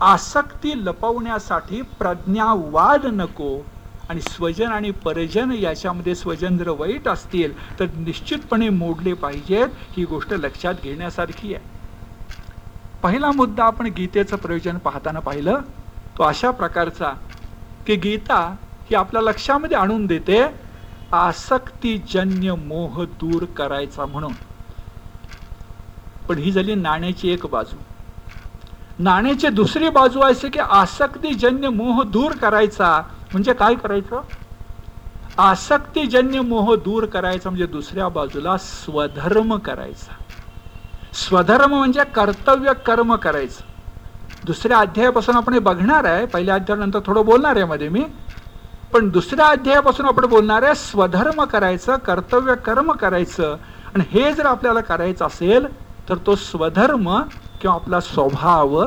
आसक्ती लपवण्यासाठी प्रज्ञावाद नको. आणि स्वजन आणि परजन याच्यामध्ये स्वजन जर वाईट असतील तर निश्चितपणे मोडले पाहिजेत. ही गोष्ट लक्षात घेण्यासारखी आहे. पहिला मुद्दा आपण गीतेचं प्रयोजन पाहताना पाहिलं. तो अशा प्रकारचा की गीता ही आपल्या लक्षामध्ये आणून देते आसक्तीजन्य मोह दूर करायचा म्हणून. पण ही झाली नाण्याची एक बाजू. नाण्याची दुसरी बाजू असे की आसक्तीजन्य मोह दूर करायचा म्हणजे काय करायचं? आसक्तीजन्य मोह दूर करायचा म्हणजे दुसऱ्या बाजूला स्वधर्म करायचा. स्वधर्म म्हणजे कर्तव्य कर्म करायचं. दुसऱ्या अध्यायापासून आपण हे बघणार आहे पहिल्या अध्यायानंतर थोडं बोलणार आहे मध्ये मी. पण दुसऱ्या अध्यायापासून आपण बोलणार आहे स्वधर्म करायचं कर्तव्य कर्म करायचं. आणि हे जर आपल्याला करायचं असेल तर तो स्वधर्म किंवा आपला स्वभाव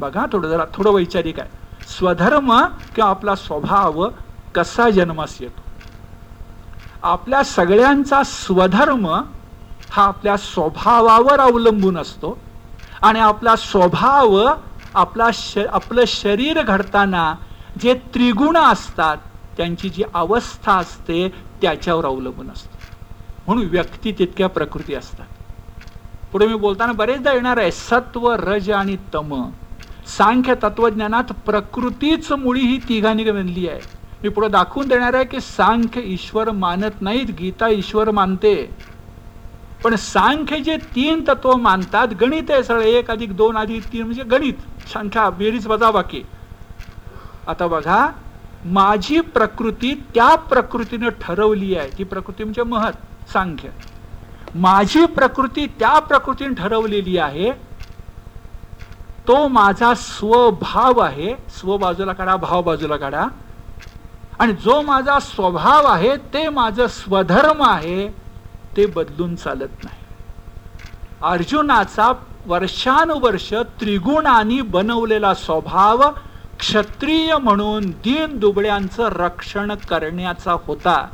बघा थोडं जरा थोडं वैचारिक आहे. स्वधर्म किंवा आपला स्वभाव कसा जन्मास येतो? आपल्या सगळ्यांचा स्वधर्म हा आपल्या स्वभावावर अवलंबून असतो आणि आपला स्वभाव आपला श आपलं शरीर घडताना जे त्रिगुण असतात त्यांची जी अवस्था असते त्याच्यावर अवलंबून असते. म्हणून व्यक्ती तितक्या प्रकृती असतात. पुढे मी बोलताना बरेचदा येणार आहे सत्व रज आणि तम. सांख्य तत्वज्ञानात प्रकृतीच मुळी ही तिघांनी बनली आहे. मी पुढे दाखवून देणार आहे की सांख्य ईश्वर मानत नाहीत गीता ईश्वर मानते. पण सांख्य जे तीन तत्व मानतात गणित आहे सगळं एक अधिक दोन अधिक तीन म्हणजे गणित. संख्या बेरीज वजा बाकी. आता बघा माझी प्रकृती त्या प्रकृतीनं ठरवली आहे. ती प्रकृती म्हणजे महत सांख्य. माझी प्रकृती त्या प्रकृतीने ठरवलेली आहे तो माझा स्वभाव आहे. स्व बाजूला काढा भाव बाजूला काढा. आणि जो माझा स्वभाव आहे ते माझं स्वधर्म आहे ते बदलून चालत नाही. अर्जुनाचा वर्षानुवर्ष त्रिगुणांनी बनवलेला स्वभाव क्षत्रिय म्हणून दीन दुबळ्यांचं रक्षण करण्याचा होता.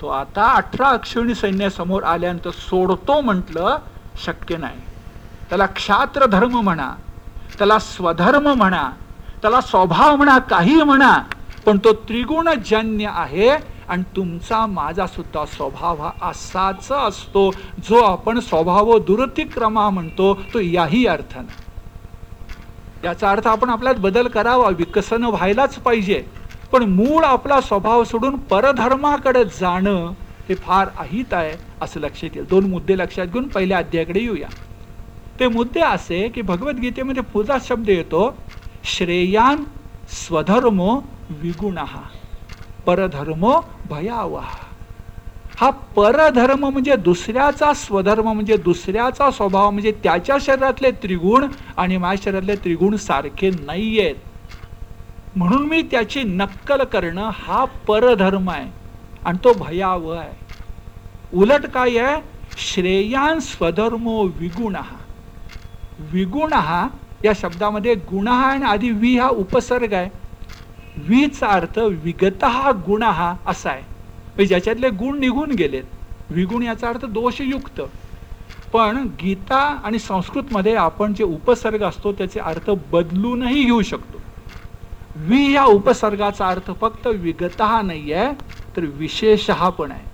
तो आता अठरा अक्षुणी सैन्यासमोर आल्यानंतर सोडतो म्हटलं शक्य नाही. त्याला क्षात्र धर्म म्हणा त्याला स्वधर्म म्हणा त्याला स्वभाव म्हणा काही म्हणा पण तो त्रिगुणजन्य आहे आणि तुमचा माझा सुद्धा स्वभाव हा असाच असतो. जो आपण स्वभाव दुरतिक्रमा म्हणतो तो याही अर्थानं याचा अर्थ आपण आपल्यात बदल करावा विकसन व्हायलाच पाहिजे. पण मूळ आपला स्वभाव सोडून परधर्माकडे जाणं हे फार अहित आहे असं लक्षात येईल. दोन मुद्दे लक्षात घेऊन पहिल्या अध्यायाकडे येऊया. ते मुद्दे असे की भगवद्गीतेमध्ये पुढचा शब्द येतो श्रेयान स्वधर्मो विगुण परधर्मो भयावहा हा परधर्म म्हणजे दुसऱ्याचा स्वधर्म म्हणजे दुसऱ्याचा स्वभाव म्हणजे त्याच्या शरीरातले त्रिगुण आणि माझ्या शरीरातले त्रिगुण सारखे नाहीयेत. म्हणून मी त्याची नक्कल करणं हा परधर्म आहे आणि तो भयावह आहे. उलट काय आहे? श्रेयान स्वधर्मो विगुण. विगुण हा या शब्दामध्ये गुण आणि आधी वि हा उपसर्ग आहे. विचा अर्थ विगत हा गुण हा असा आहे. म्हणजे ज्याच्यातले गुण निघून गेलेत. विगुण याचा अर्थ दोषयुक्त. पण गीता आणि संस्कृतमध्ये आपण जे उपसर्ग असतो त्याचे अर्थ बदलूनही घेऊ शकतो. वि या उपसर्गाचा अर्थ फक्त विगत नाही आहे तर विशेष हा पण आहे.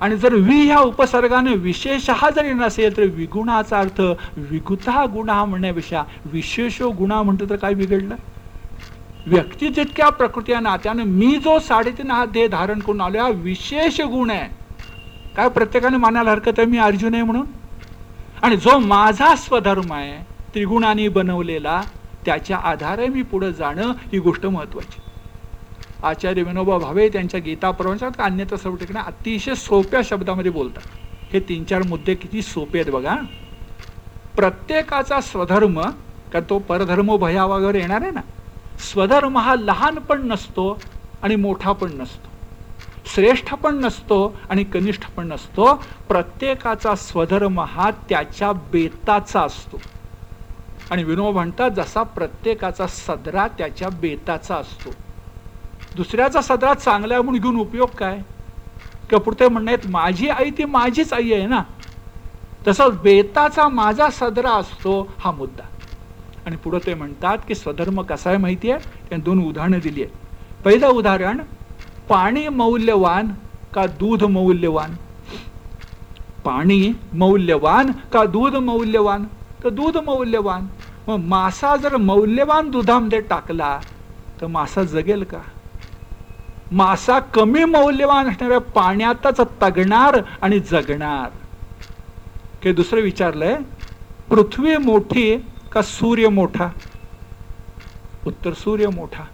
आणि जर वि ह्या उपसर्गाने विशेष जरी नसेल तर विगुणाचा अर्थ विगुता गुणा म्हणण्यापेक्षा विशेष गुणा म्हणतो तर काय बिघडलं? व्यक्ती जितक्या प्रकृती नात्यानं मी जो साडेतीन हा देह धारण करून आलो हा विशेष गुण आहे. काय प्रत्येकाने मानायला हरकत आहे मी अर्जुन आहे म्हणून? आणि जो माझा स्वधर्म आहे त्रिगुणाने बनवलेला त्याच्या आधारे मी पुढे जाणं ही गोष्ट महत्वाची. आचार्य विनोबा भावे त्यांच्या गीता प्रवचनात अन्यथा सर्व ठिकाणी अतिशय सोप्या शब्दामध्ये बोलतात. हे तीन चार मुद्दे किती सोपे आहेत बघा. प्रत्येकाचा स्वधर्म का तो परधर्म भया वगैरे येणार आहे ना स्वधर्म हा लहान पण नसतो आणि मोठा पण नसतो. श्रेष्ठ पण नसतो आणि कनिष्ठ पण नसतो. प्रत्येकाचा स्वधर्म हा त्याच्या बेताचा असतो. आणि विनोबा म्हणतात जसा प्रत्येकाचा सदरा त्याच्या बेताचा असतो. दुसऱ्याचा सदरा चांगला म्हणून घेऊन उपयोग काय? किंवा पुढे म्हणण्यात माझी आई ती माझीच आई आहे ना? तसंच बेताचा माझा सदरा असतो हा मुद्दा. आणि पुढं ते म्हणतात की स्वधर्म कसा आहे माहिती आहे त्यांनी दोन उदाहरणं दिली आहेत. पहिलं उदाहरण पाणी मौल्यवान का दूध मौल्यवान? पाणी मौल्यवान का दूध मौल्यवान? तर दूध मौल्यवान. मग मासा जर मौल्यवान दुधामध्ये टाकला तर मासा जगेल का? मासा कमी मौल्यवान असणाऱ्या पाण्यातच तगणार आणि जगणार. हे दुसरं विचारलंय पृथ्वी मोठी का सूर्य मोठा? उत्तर सूर्य मोठा.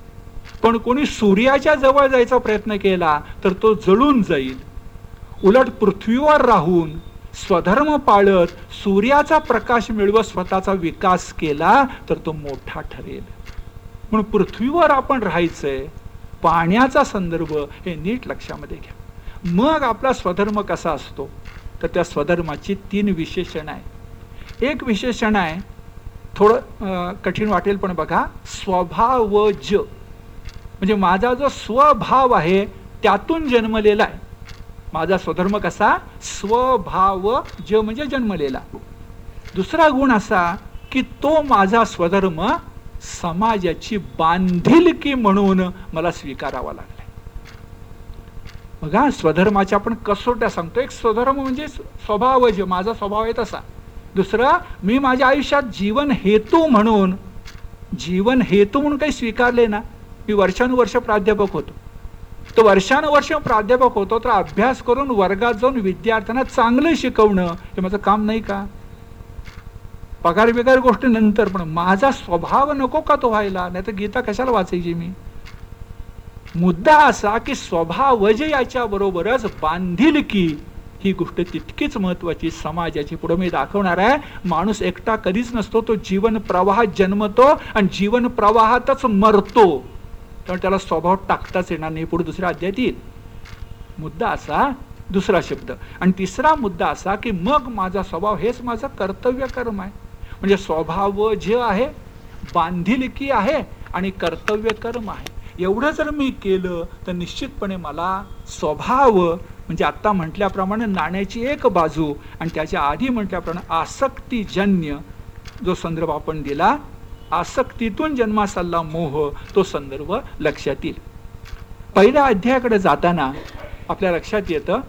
पण कोणी सूर्याच्या जवळ जायचा प्रयत्न केला तर तो जळून जाईल. उलट पृथ्वीवर राहून स्वधर्म पाळत सूर्याचा प्रकाश मिळवत स्वतःचा विकास केला तर तो मोठा ठरेल. म्हणून पृथ्वीवर आपण राहायचंय पाण्याचा संदर्भ हे नीट लक्षामध्ये घ्या. मग आपला स्वधर्म कसा असतो? तर त्या स्वधर्माची तीन विशेषण आहे एक विशेषण आहे थोडं कठीण वाटेल पण बघा स्वभाव ज. म्हणजे माझा जो स्वभाव आहे त्यातून जन्मलेला आहे. माझा स्वधर्म कसा? स्वभाव ज म्हणजे जन्मलेला. दुसरा गुण असा की तो माझा स्वधर्म समाजाची बांधिलकी म्हणून मला स्वीकारावा लागला बघा स्वधर्माच्या आपण कसोट्या सांगतो. एक स्वधर्म म्हणजे स्वभाव जे माझा स्वभाव आहे तसा. दुसरा मी माझ्या आयुष्यात जीवन हेतू म्हणून जीवन हेतू म्हणून काही स्वीकारले ना मी वर्षानुवर्ष प्राध्यापक होतो. तो वर्षानुवर्ष प्राध्यापक होतो तर अभ्यास करून वर्गात जाऊन विद्यार्थ्यांना चांगलं शिकवणं हे माझं काम नाही का? पगार बिगार गोष्टी नंतर पण माझा स्वभाव नको का तो व्हायला? नाही तर गीता कशाला वाचायची मी? मुद्दा असा की स्वभावज याच्या बरोबरच बांधील की ही गोष्ट तितकीच महत्वाची समाजाची. पुढे मी दाखवणार आहे माणूस एकटा कधीच नसतो तो जीवन प्रवाहात जन्मतो आणि जीवन प्रवाहातच मरतो. तर त्याला स्वभाव टाकताच येणार नाही. पुढे दुसऱ्या अध्यायात येईल. मुद्दा असा दुसरा शब्द. आणि तिसरा मुद्दा असा की मग माझा स्वभाव हेच माझं कर्तव्य कर्म आहे. म्हणजे स्वभाव जे आहे बांधिलकी आहे आणि कर्तव्य कर्म आहे. एवढं जर मी केलं तर निश्चितपणे मला स्वभाव म्हणजे आत्ता म्हटल्याप्रमाणे नाण्याची एक बाजू आणि त्याच्या आधी म्हटल्याप्रमाणे आसक्तीजन्य जो संदर्भ आपण दिला आसक्तीतून जन्मासाला मोह तो संदर्भ लक्षात येईल. पहिल्या अध्यायाकडे जाताना आपल्या लक्षात येतं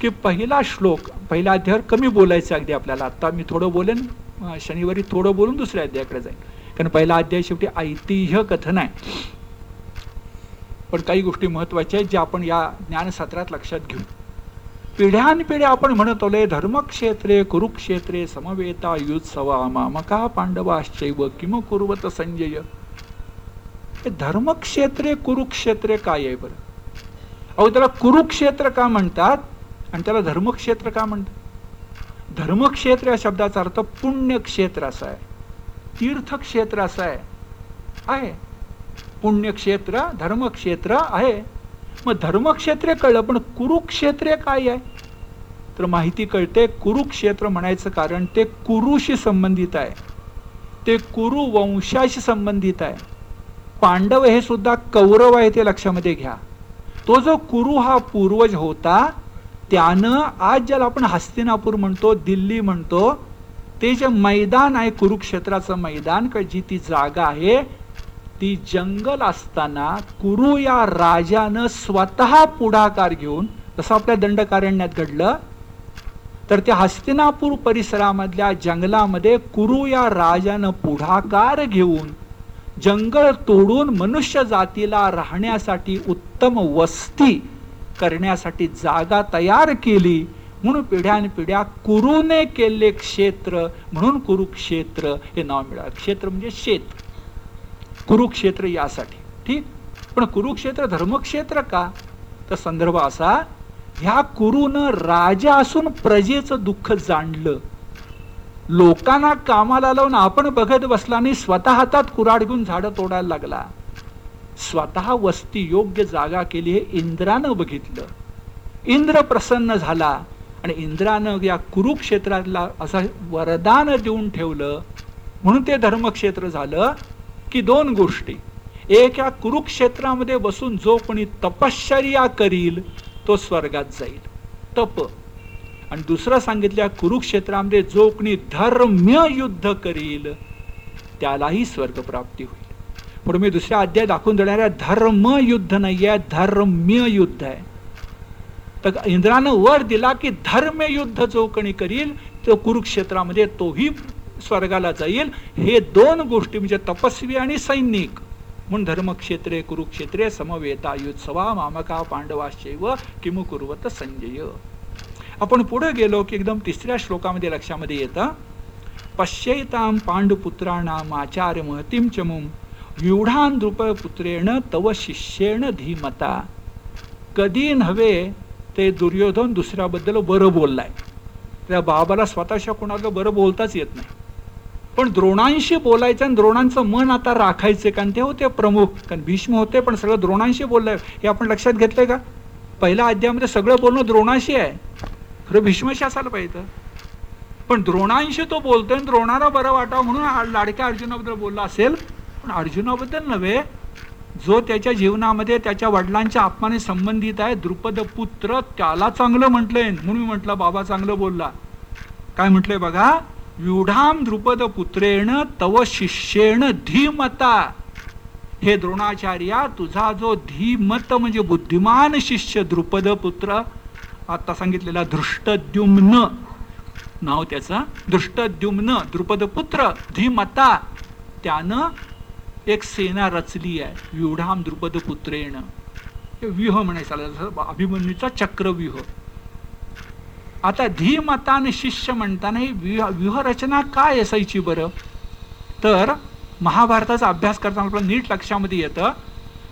की पहिला श्लोक पहिला अध्यायावर कमी बोलायचं अगदी आपल्याला. आत्ता मी थोडं बोलेन. शनिवारी थोडं बोलून दुसऱ्या अध्यायाकडे जाईल. कारण पहिला अध्याय शेवटी ऐतिह्य कथन आहे. पण काही गोष्टी महत्त्वाच्या आहेत ज्या आपण या ज्ञानसत्रात लक्षात घेऊ. पिढ्यानपिढ्या आपण म्हणत आलोय धर्मक्षेत्रे कुरुक्षेत्रे समवेता युत्सवा मामका पांडवाश्चैव किम कुर्वत संजय. धर्मक्षेत्रे कुरुक्षेत्रे काय आहे बरं? अहो त्याला कुरुक्षेत्र का म्हणतात? आणि त्याला धर्मक्षेत्र का म्हणतात? धर्मक्षेत्र या शब्दाचा अर्थ पुण्यक्षेत्र असा आहे. तीर्थक्षेत्र असं आहे. आहे. पुण्यक्षेत्र धर्मक्षेत्र आहे. मग धर्मक्षेत्रे कळलं पण कुरुक्षेत्रे काय आहे? तर माहिती कळते कुरुक्षेत्र म्हणायचं कारण ते कुरुशी संबंधित आहे. ते कुरु वंशाशी संबंधित आहे. पांडव हे सुद्धा कौरव आहे ते लक्षामध्ये घ्या. तो जो कुरु हा पूर्वज होता त्यानं आज ज्याला आपण हस्तिनापूर म्हणतो दिल्ली म्हणतो ते जे मैदान आहे कुरुक्षेत्राचं मैदान जी ती जागा आहे ती जंगल असताना कुरु या राजानं स्वतः पुढाकार घेऊन जसं आपल्या दंडकारण्यात घडलं तर त्या हस्तिनापूर परिसरामधल्या जंगलामध्ये कुरु या राजानं पुढाकार घेऊन जंगल तोडून मनुष्य जातीला राहण्यासाठी उत्तम वस्ती करण्यासाठी जागा तयार केली. म्हणून पिढ्यान पिढ्या कुरुने केले क्षेत्र. म्हणून कुरुक्षेत्र हे नाव मिळालं. क्षेत्र म्हणजे शेत. कुरुक्षेत्र यासाठी. ठीक? पण कुरुक्षेत्र धर्मक्षेत्र का? तर संदर्भ असा ह्या कुरुन राजा असून प्रजेचं दुःख जाणलं. लोकांना कामाला लावून आपण बघत बसला आणि स्वतः हातात कुराड घेऊन झाडं तोडायला लागला. स्वतः वस्ती योग्य जागा केली हे इंद्रानं बघितलं. इंद्र प्रसन्न झाला आणि इंद्रानं या कुरुक्षेत्राला असं वरदान देऊन ठेवलं. म्हणून ते धर्मक्षेत्र झालं की दोन गोष्टी. एक या कुरुक्षेत्रामध्ये बसून जो कोणी तपश्चर्या करील तो स्वर्गात जाईल. तप. आणि दुसरं सांगितल्या कुरुक्षेत्रामध्ये जो कोणी धर्म्य युद्ध करील त्यालाही स्वर्ग प्राप्ती होईल. पुढे मी दुसऱ्या अध्याय दाखवून देणाऱ्या धर्म युद्ध नाही आहे धर्म्य युद्ध आहे. तर इंद्रानं वर दिला की धर्म युद्ध जो कोणी करील तो कुरुक्षेत्रामध्ये तोही स्वर्गाला जाईल. हे दोन गोष्टी म्हणजे तपस्वी आणि सैनिक. म्हणून धर्मक्षेत्रे कुरुक्षेत्रे समवेता युत्सवा मामका पांडवाशैव किमु कुर्वत संजय. आपण पुढे गेलो की एकदम तिसऱ्या श्लोकामध्ये लक्षामध्ये येतं पश्यैताम पांडुपुत्राणाम आचार्य महतीम चमुम व्यूढान पुत्रेण तव शिष्येण धीमता. कधी नव्हे ते दुर्योधन दुसऱ्याबद्दल बरं बोललाय. त्या बाबाला स्वतःच्या कोणाला बरं बोलताच येत नाही. पण द्रोणांशी बोलायचं आणि द्रोणांचं मन आता राखायचं कारण ते होते प्रमुख कारण भीष्म होते पण सगळं द्रोणांशी बोललंय. हे आपण लक्षात घेतलंय का? पहिल्या अध्यायामध्ये सगळं बोलणं द्रोणाशी आहे. खरं भीष्मशी असायला पाहिजे. पण द्रोणांशी तो बोलतोय द्रोणाला बरं वाटावं म्हणून लाडक्या अर्जुनाबद्दल बोलला असेल पण अर्जुनाबद्दल नव्हे. जो त्याच्या जीवनामध्ये त्याच्या वडिलांच्या आत्माने संबंधित आहे द्रुपद पुत्र त्याला चांगलं म्हटलंय म्हणून मी म्हटलं बाबा चांगलं बोलला. काय म्हटलंय बघा? युढाम द्रुपद पुत्रेण तव शिष्येण धीमता. हे द्रोणाचार्या तुझा जो धीमत म्हणजे बुद्धिमान शिष्य द्रुपद पुत्र आता सांगितलेला दृष्टद्युम्न नाव त्याचा दृष्टद्युम्न द्रुपद पुत्र धीमता. त्यानं एक सेना रचली आहे. व्यूढाम द्रुपद पुत्रेण व्यूह म्हणायचं अभिमन्यूचा चक्रव्यूह. आता धीमतान शिष्य म्हणताना ही व्यूह रचना काय असायची बरं? तर महाभारताचा अभ्यास करताना आपलं नीट लक्षामध्ये येतं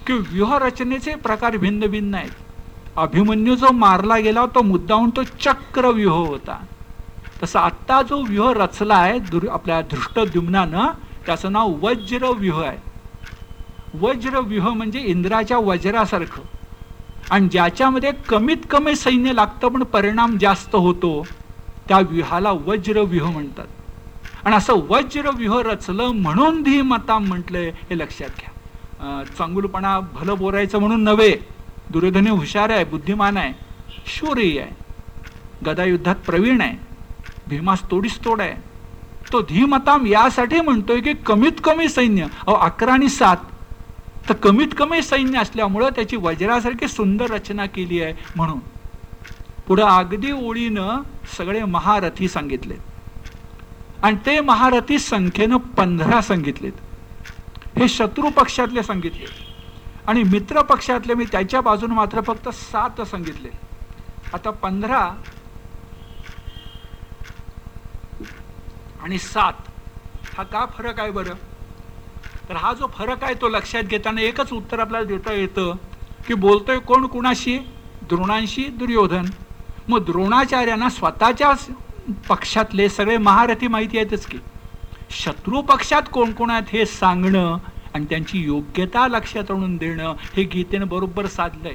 की व्यूहरचनेचे प्रकार भिन्न भिन्न आहेत. अभिमन्यू जो मारला गेला तो मुद्दाहून तो चक्रव्यूह होता. तसं आत्ता जो व्यूह रचला आहे दुर आपल्या धृष्टद्युम्नानं त्याचं नाव वज्रव्यूह आहे. वज्रव्यूह म्हणजे इंद्राच्या वज्रासारखं. आणि ज्याच्यामध्ये कमीत कमी सैन्य लागतं पण परिणाम जास्त होतो त्या व्यूहाला वज्रव्यूह म्हणतात. आणि असं वज्रव्यूह रचलं म्हणून धीमता म्हटलंय हे लक्षात घ्या. चांगुलपणा भलं बोरायचं म्हणून नव्हे दुर्योधने हुशार आहे बुद्धिमान आहे शूरही आहे. गदायुद्धात प्रवीण आहे. भीमास तोडीस तोड आहे. तो धीमताम यासाठी म्हणतोय की कमीत कमी सैन्य अहो अकरा आणि सात. तर कमीत कमी सैन्य असल्यामुळं त्याची वज्रासारखी सुंदर रचना केली आहे म्हणून. पुढं अगदी ओळीनं सगळे महारथी सांगितले आणि ते महारथी संख्येनं पंधरा सांगितलेत. हे शत्रू पक्षातले सांगितले. आणि मित्र पक्षातले मी त्याच्या बाजून मात्र फक्त सात सांगितले. आता पंधरा आणि सात. हा का फरक आहे बरं? तर हा जो फरक आहे तो लक्षात घेताना एकच उत्तर आपल्याला देता येतं की बोलतोय कोण कुणाशी? द्रोणांशी दुर्योधन. मग द्रोणाचार्यांना स्वतःच्याच पक्षातले सगळे महारथी माहिती आहेतच की. शत्रू पक्षात कोण कोण आहेत हे सांगणं आणि त्यांची योग्यता लक्षात आणून देणं हे गीतेनं बरोबर साधलंय.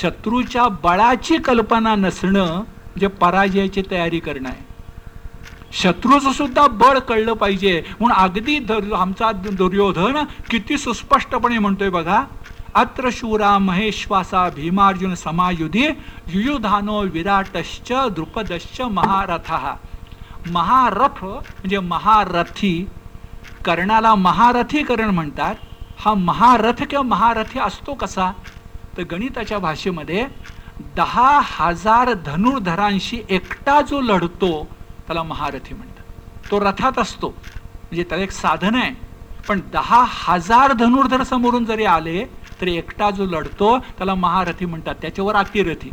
शत्रूच्या बळाची कल्पना नसणं जे पराजयाची तयारी करणं आहे. शत्रूचं सुद्धा बळ कळलं पाहिजे. म्हणून अगदी आमचा दुर्योधन किती सुस्पष्टपणे म्हणतोय बघा. अत्र शूरा महेश्वासा भीमार्जुन समायुधी युयुधानो विराटश्च द्रुपदश्च महारथ. महारथ म्हणजे महारथी. कर्णाला महारथीकरण म्हणतात. हा महारथ किंवा महारथी असतो कसा? तर गणिताच्या भाषेमध्ये दहा हजार धनुर्धरांशी एकटा जो लढतो त्याला महारथी म्हणतात. तो रथात असतो. म्हणजे त्याला एक साधन आहे. पण दहा हजार धनुर्धर समोरून जरी आले तरी एकटा जो लढतो त्याला महारथी म्हणतात. त्याच्यावर अतिरथी.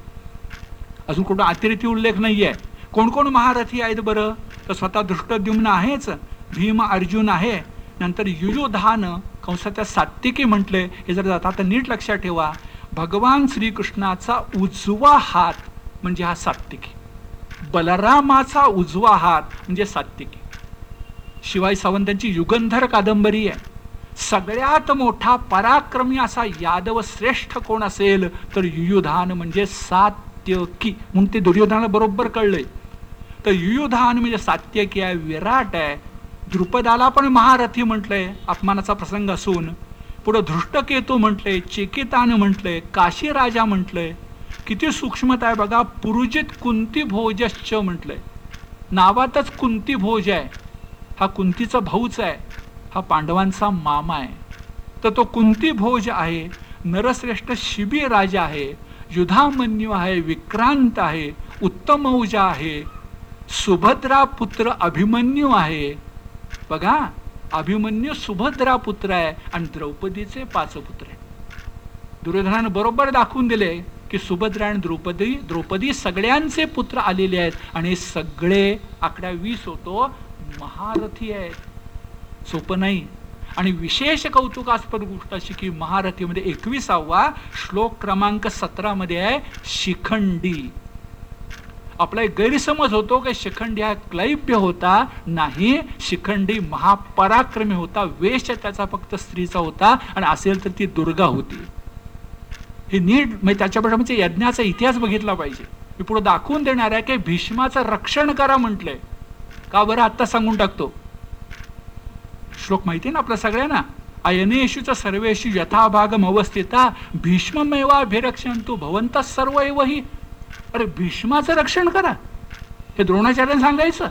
अजून कुठं अतिरथी उल्लेख नाही आहे कोण कोण महारथी आहेत बरं? तर स्वतः दृष्टद्युम्न आहेच. भीम अर्जुन आहे. नंतर युयुधान कंसाच्या सात्विकी म्हटले हे जर जाता तर नीट लक्षात ठेवा. भगवान श्रीकृष्णाचा उजवा हात म्हणजे हा सात्विकी. बलरामाचा उजवा हात म्हणजे सात्विकी. शिवाय सावंतांची युगंधर कादंबरी आहे. सगळ्यात मोठा पराक्रमी असा यादव श्रेष्ठ कोण असेल तर युयुधान म्हणजे सात्यकी. म्हणून ते दुर्योधनाला बरोबर कळलंय. तर युयुधान म्हणजे सात्यकी आहे विराट आहे. द्रुपदाला पण महारथी म्हटलंय अपमानाचा प्रसंग असून. पुढं धृष्टकेतू म्हटलंय चेकितान म्हटलंय काशी राजा म्हटलंय. किती सूक्ष्मता आहे बघा. पुरुजित कुंती भोजश्च म्हटलंय. नावातच कुंती भोज आहे. हा कुंतीचा भाऊच आहे. हा पांडवांचा मामा आहे. तर तो कुंती भोज आहे. नरश्रेष्ठ शिबी राजा आहे. युधामन्यू आहे. विक्रांत आहे. उत्तमौजा आहे. सुभद्रा पुत्र अभिमन्यू आहे. बघा अभिमन्यू सुभद्रा पुत्र आहे आणि द्रौपदीचे पाच पुत्र आहे. दुर्योधनानं बरोबर दाखवून दिले. की सुभद्रा आणि द्रौपदी द्रौपदी सगळ्यांचे पुत्र आलेले आहेत आणि सगळे आकड्या वीस होतो महारथी आहेत. सोपं नाही. आणि विशेष कौतुकास्पद गोष्ट अशी की महारथीमध्ये एकविसावा श्लोक क्रमांक सतरामध्ये आहे शिखंडी. आपला एक गैरसमज होतो की शिखंडी हा क्लैप्य होता नाही शिखंडी महापराक्रमी होता वेश त्याचा फक्त स्त्रीचा होता आणि असेल तर ती दुर्गा होती. हे नीट म्हणजे त्याच्यापेक्षा म्हणजे यज्ञाचा इतिहास बघितला पाहिजे. मी पुढे दाखवून देणार आहे की भीष्माचं रक्षण करा म्हटलंय का बरं आत्ता सांगून टाकतो? श्लोक माहिती ना आपल्या सगळ्यांना? अयनेशूचा सर्वेशु यथाभागम अवस्थिता भीष्ममेवाभिरक्षण तू भवंत सर्व ही अरे भीष्माचं रक्षण करा. हे द्रोणाचार्याने सांगायचं.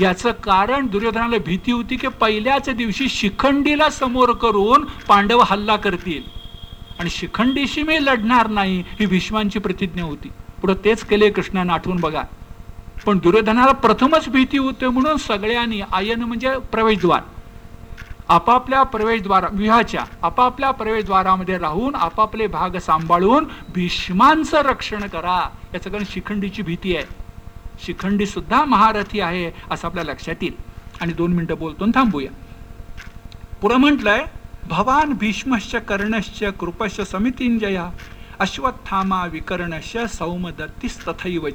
याचं कारण दुर्योधनाला भीती होती की पहिल्याच दिवशी शिखंडीला समोर करून पांडव हल्ला करतील. आणि शिखंडीशी मी लढणार नाही ही भीष्मांची प्रतिज्ञा होती. पुढे तेच केले कृष्णानं आठवून बघा. पण दुर्योधनाला प्रथमच भीती होते म्हणून सगळ्यांनी आयन म्हणजे प्रवेशद्वार. आपापल्या प्रवेशद्वार विहाच्या आपापल्या प्रवेशद्वारामध्ये राहून आपापले भाग सांभाळून भीष्मांचं रक्षण करा. याचं कारण शिखंडीची भीती आहे. शिखंडी सुद्धा महारथी आहे असं आपल्या लक्षात येईल. आणि दोन मिनिटं बोलतो थांबूया. पुढं म्हटलंय भवान भीष्मश्च कर्णश्च कृपश्च समितींजया अश्वत्थामा विकर्णश तथैव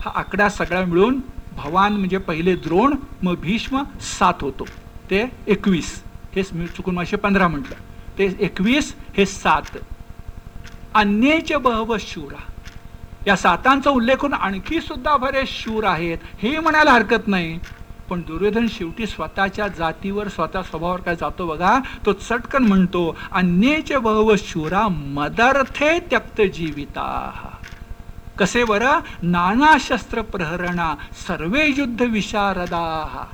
हा आकडा सगळा मिळून भवान म्हणजे पहिले द्रोण मग भीष्म सात होतो. ते एकवीस. हे चुकून माशे पंधरा म्हटलं. ते एकवीस हे सात. अन्येच बहव शूरा. या सातांचा उल्लेख करून आणखी सुद्धा बरेच शूर आहेत. हे म्हणायला हरकत नाही. पण दुर्योधन शेवटी स्वतःच्या जातीवर स्वतः स्वभावावर काय जातो बघा? तो चटकन म्हणतो अन्येचे बहव शूरा मदर्थे त्यक्त जीविता. कसे बर? नाना शस्त्र प्रहरणा सर्वे युद्ध विशारदा.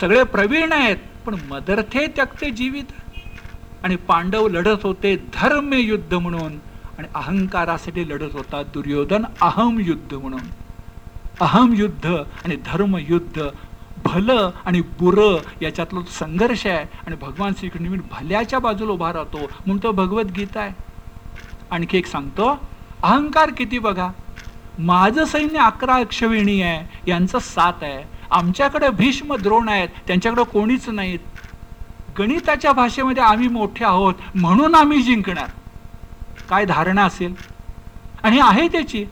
सगळे प्रवीण आहेत पण मदर्थे त्यक्त जीवित. आणि पांडव लढत होते धर्म युद्ध म्हणून. आणि अहंकारासाठी लढत होता दुर्योधन अहम युद्ध म्हणून. अहम युद्ध आणि धर्म युद्ध भलं आणि बुर याच्यातला संघर्ष आहे. आणि भगवान श्रीकृष्ण मी भल्याच्या बाजूला उभा राहतो. म्हणून तो भगवद्गीता आहे. आणखी एक सांगतो अहंकार किती बघा. माझं सैन्य अकरा अक्षविणी आहे यांचं सात आहे. आमच्याकडे भीष्म द्रोण आहेत त्यांच्याकडे कोणीच नाहीत. गणिताच्या भाषेमध्ये आम्ही मोठे आहोत म्हणून आम्ही जिंकणार. काय धारणा असेल? आणि आहे त्याची.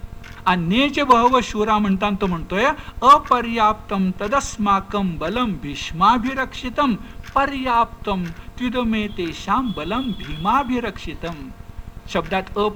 अन्येचे बहव शूरा म्हणतात तो म्हणतोय अपर्याप्तम तदस्माकम बलम भीष्माभिरक्षितम। पर्याप्तम त्विदमे तेषाम बलम भीमाभिरक्षितम। शब्दात अ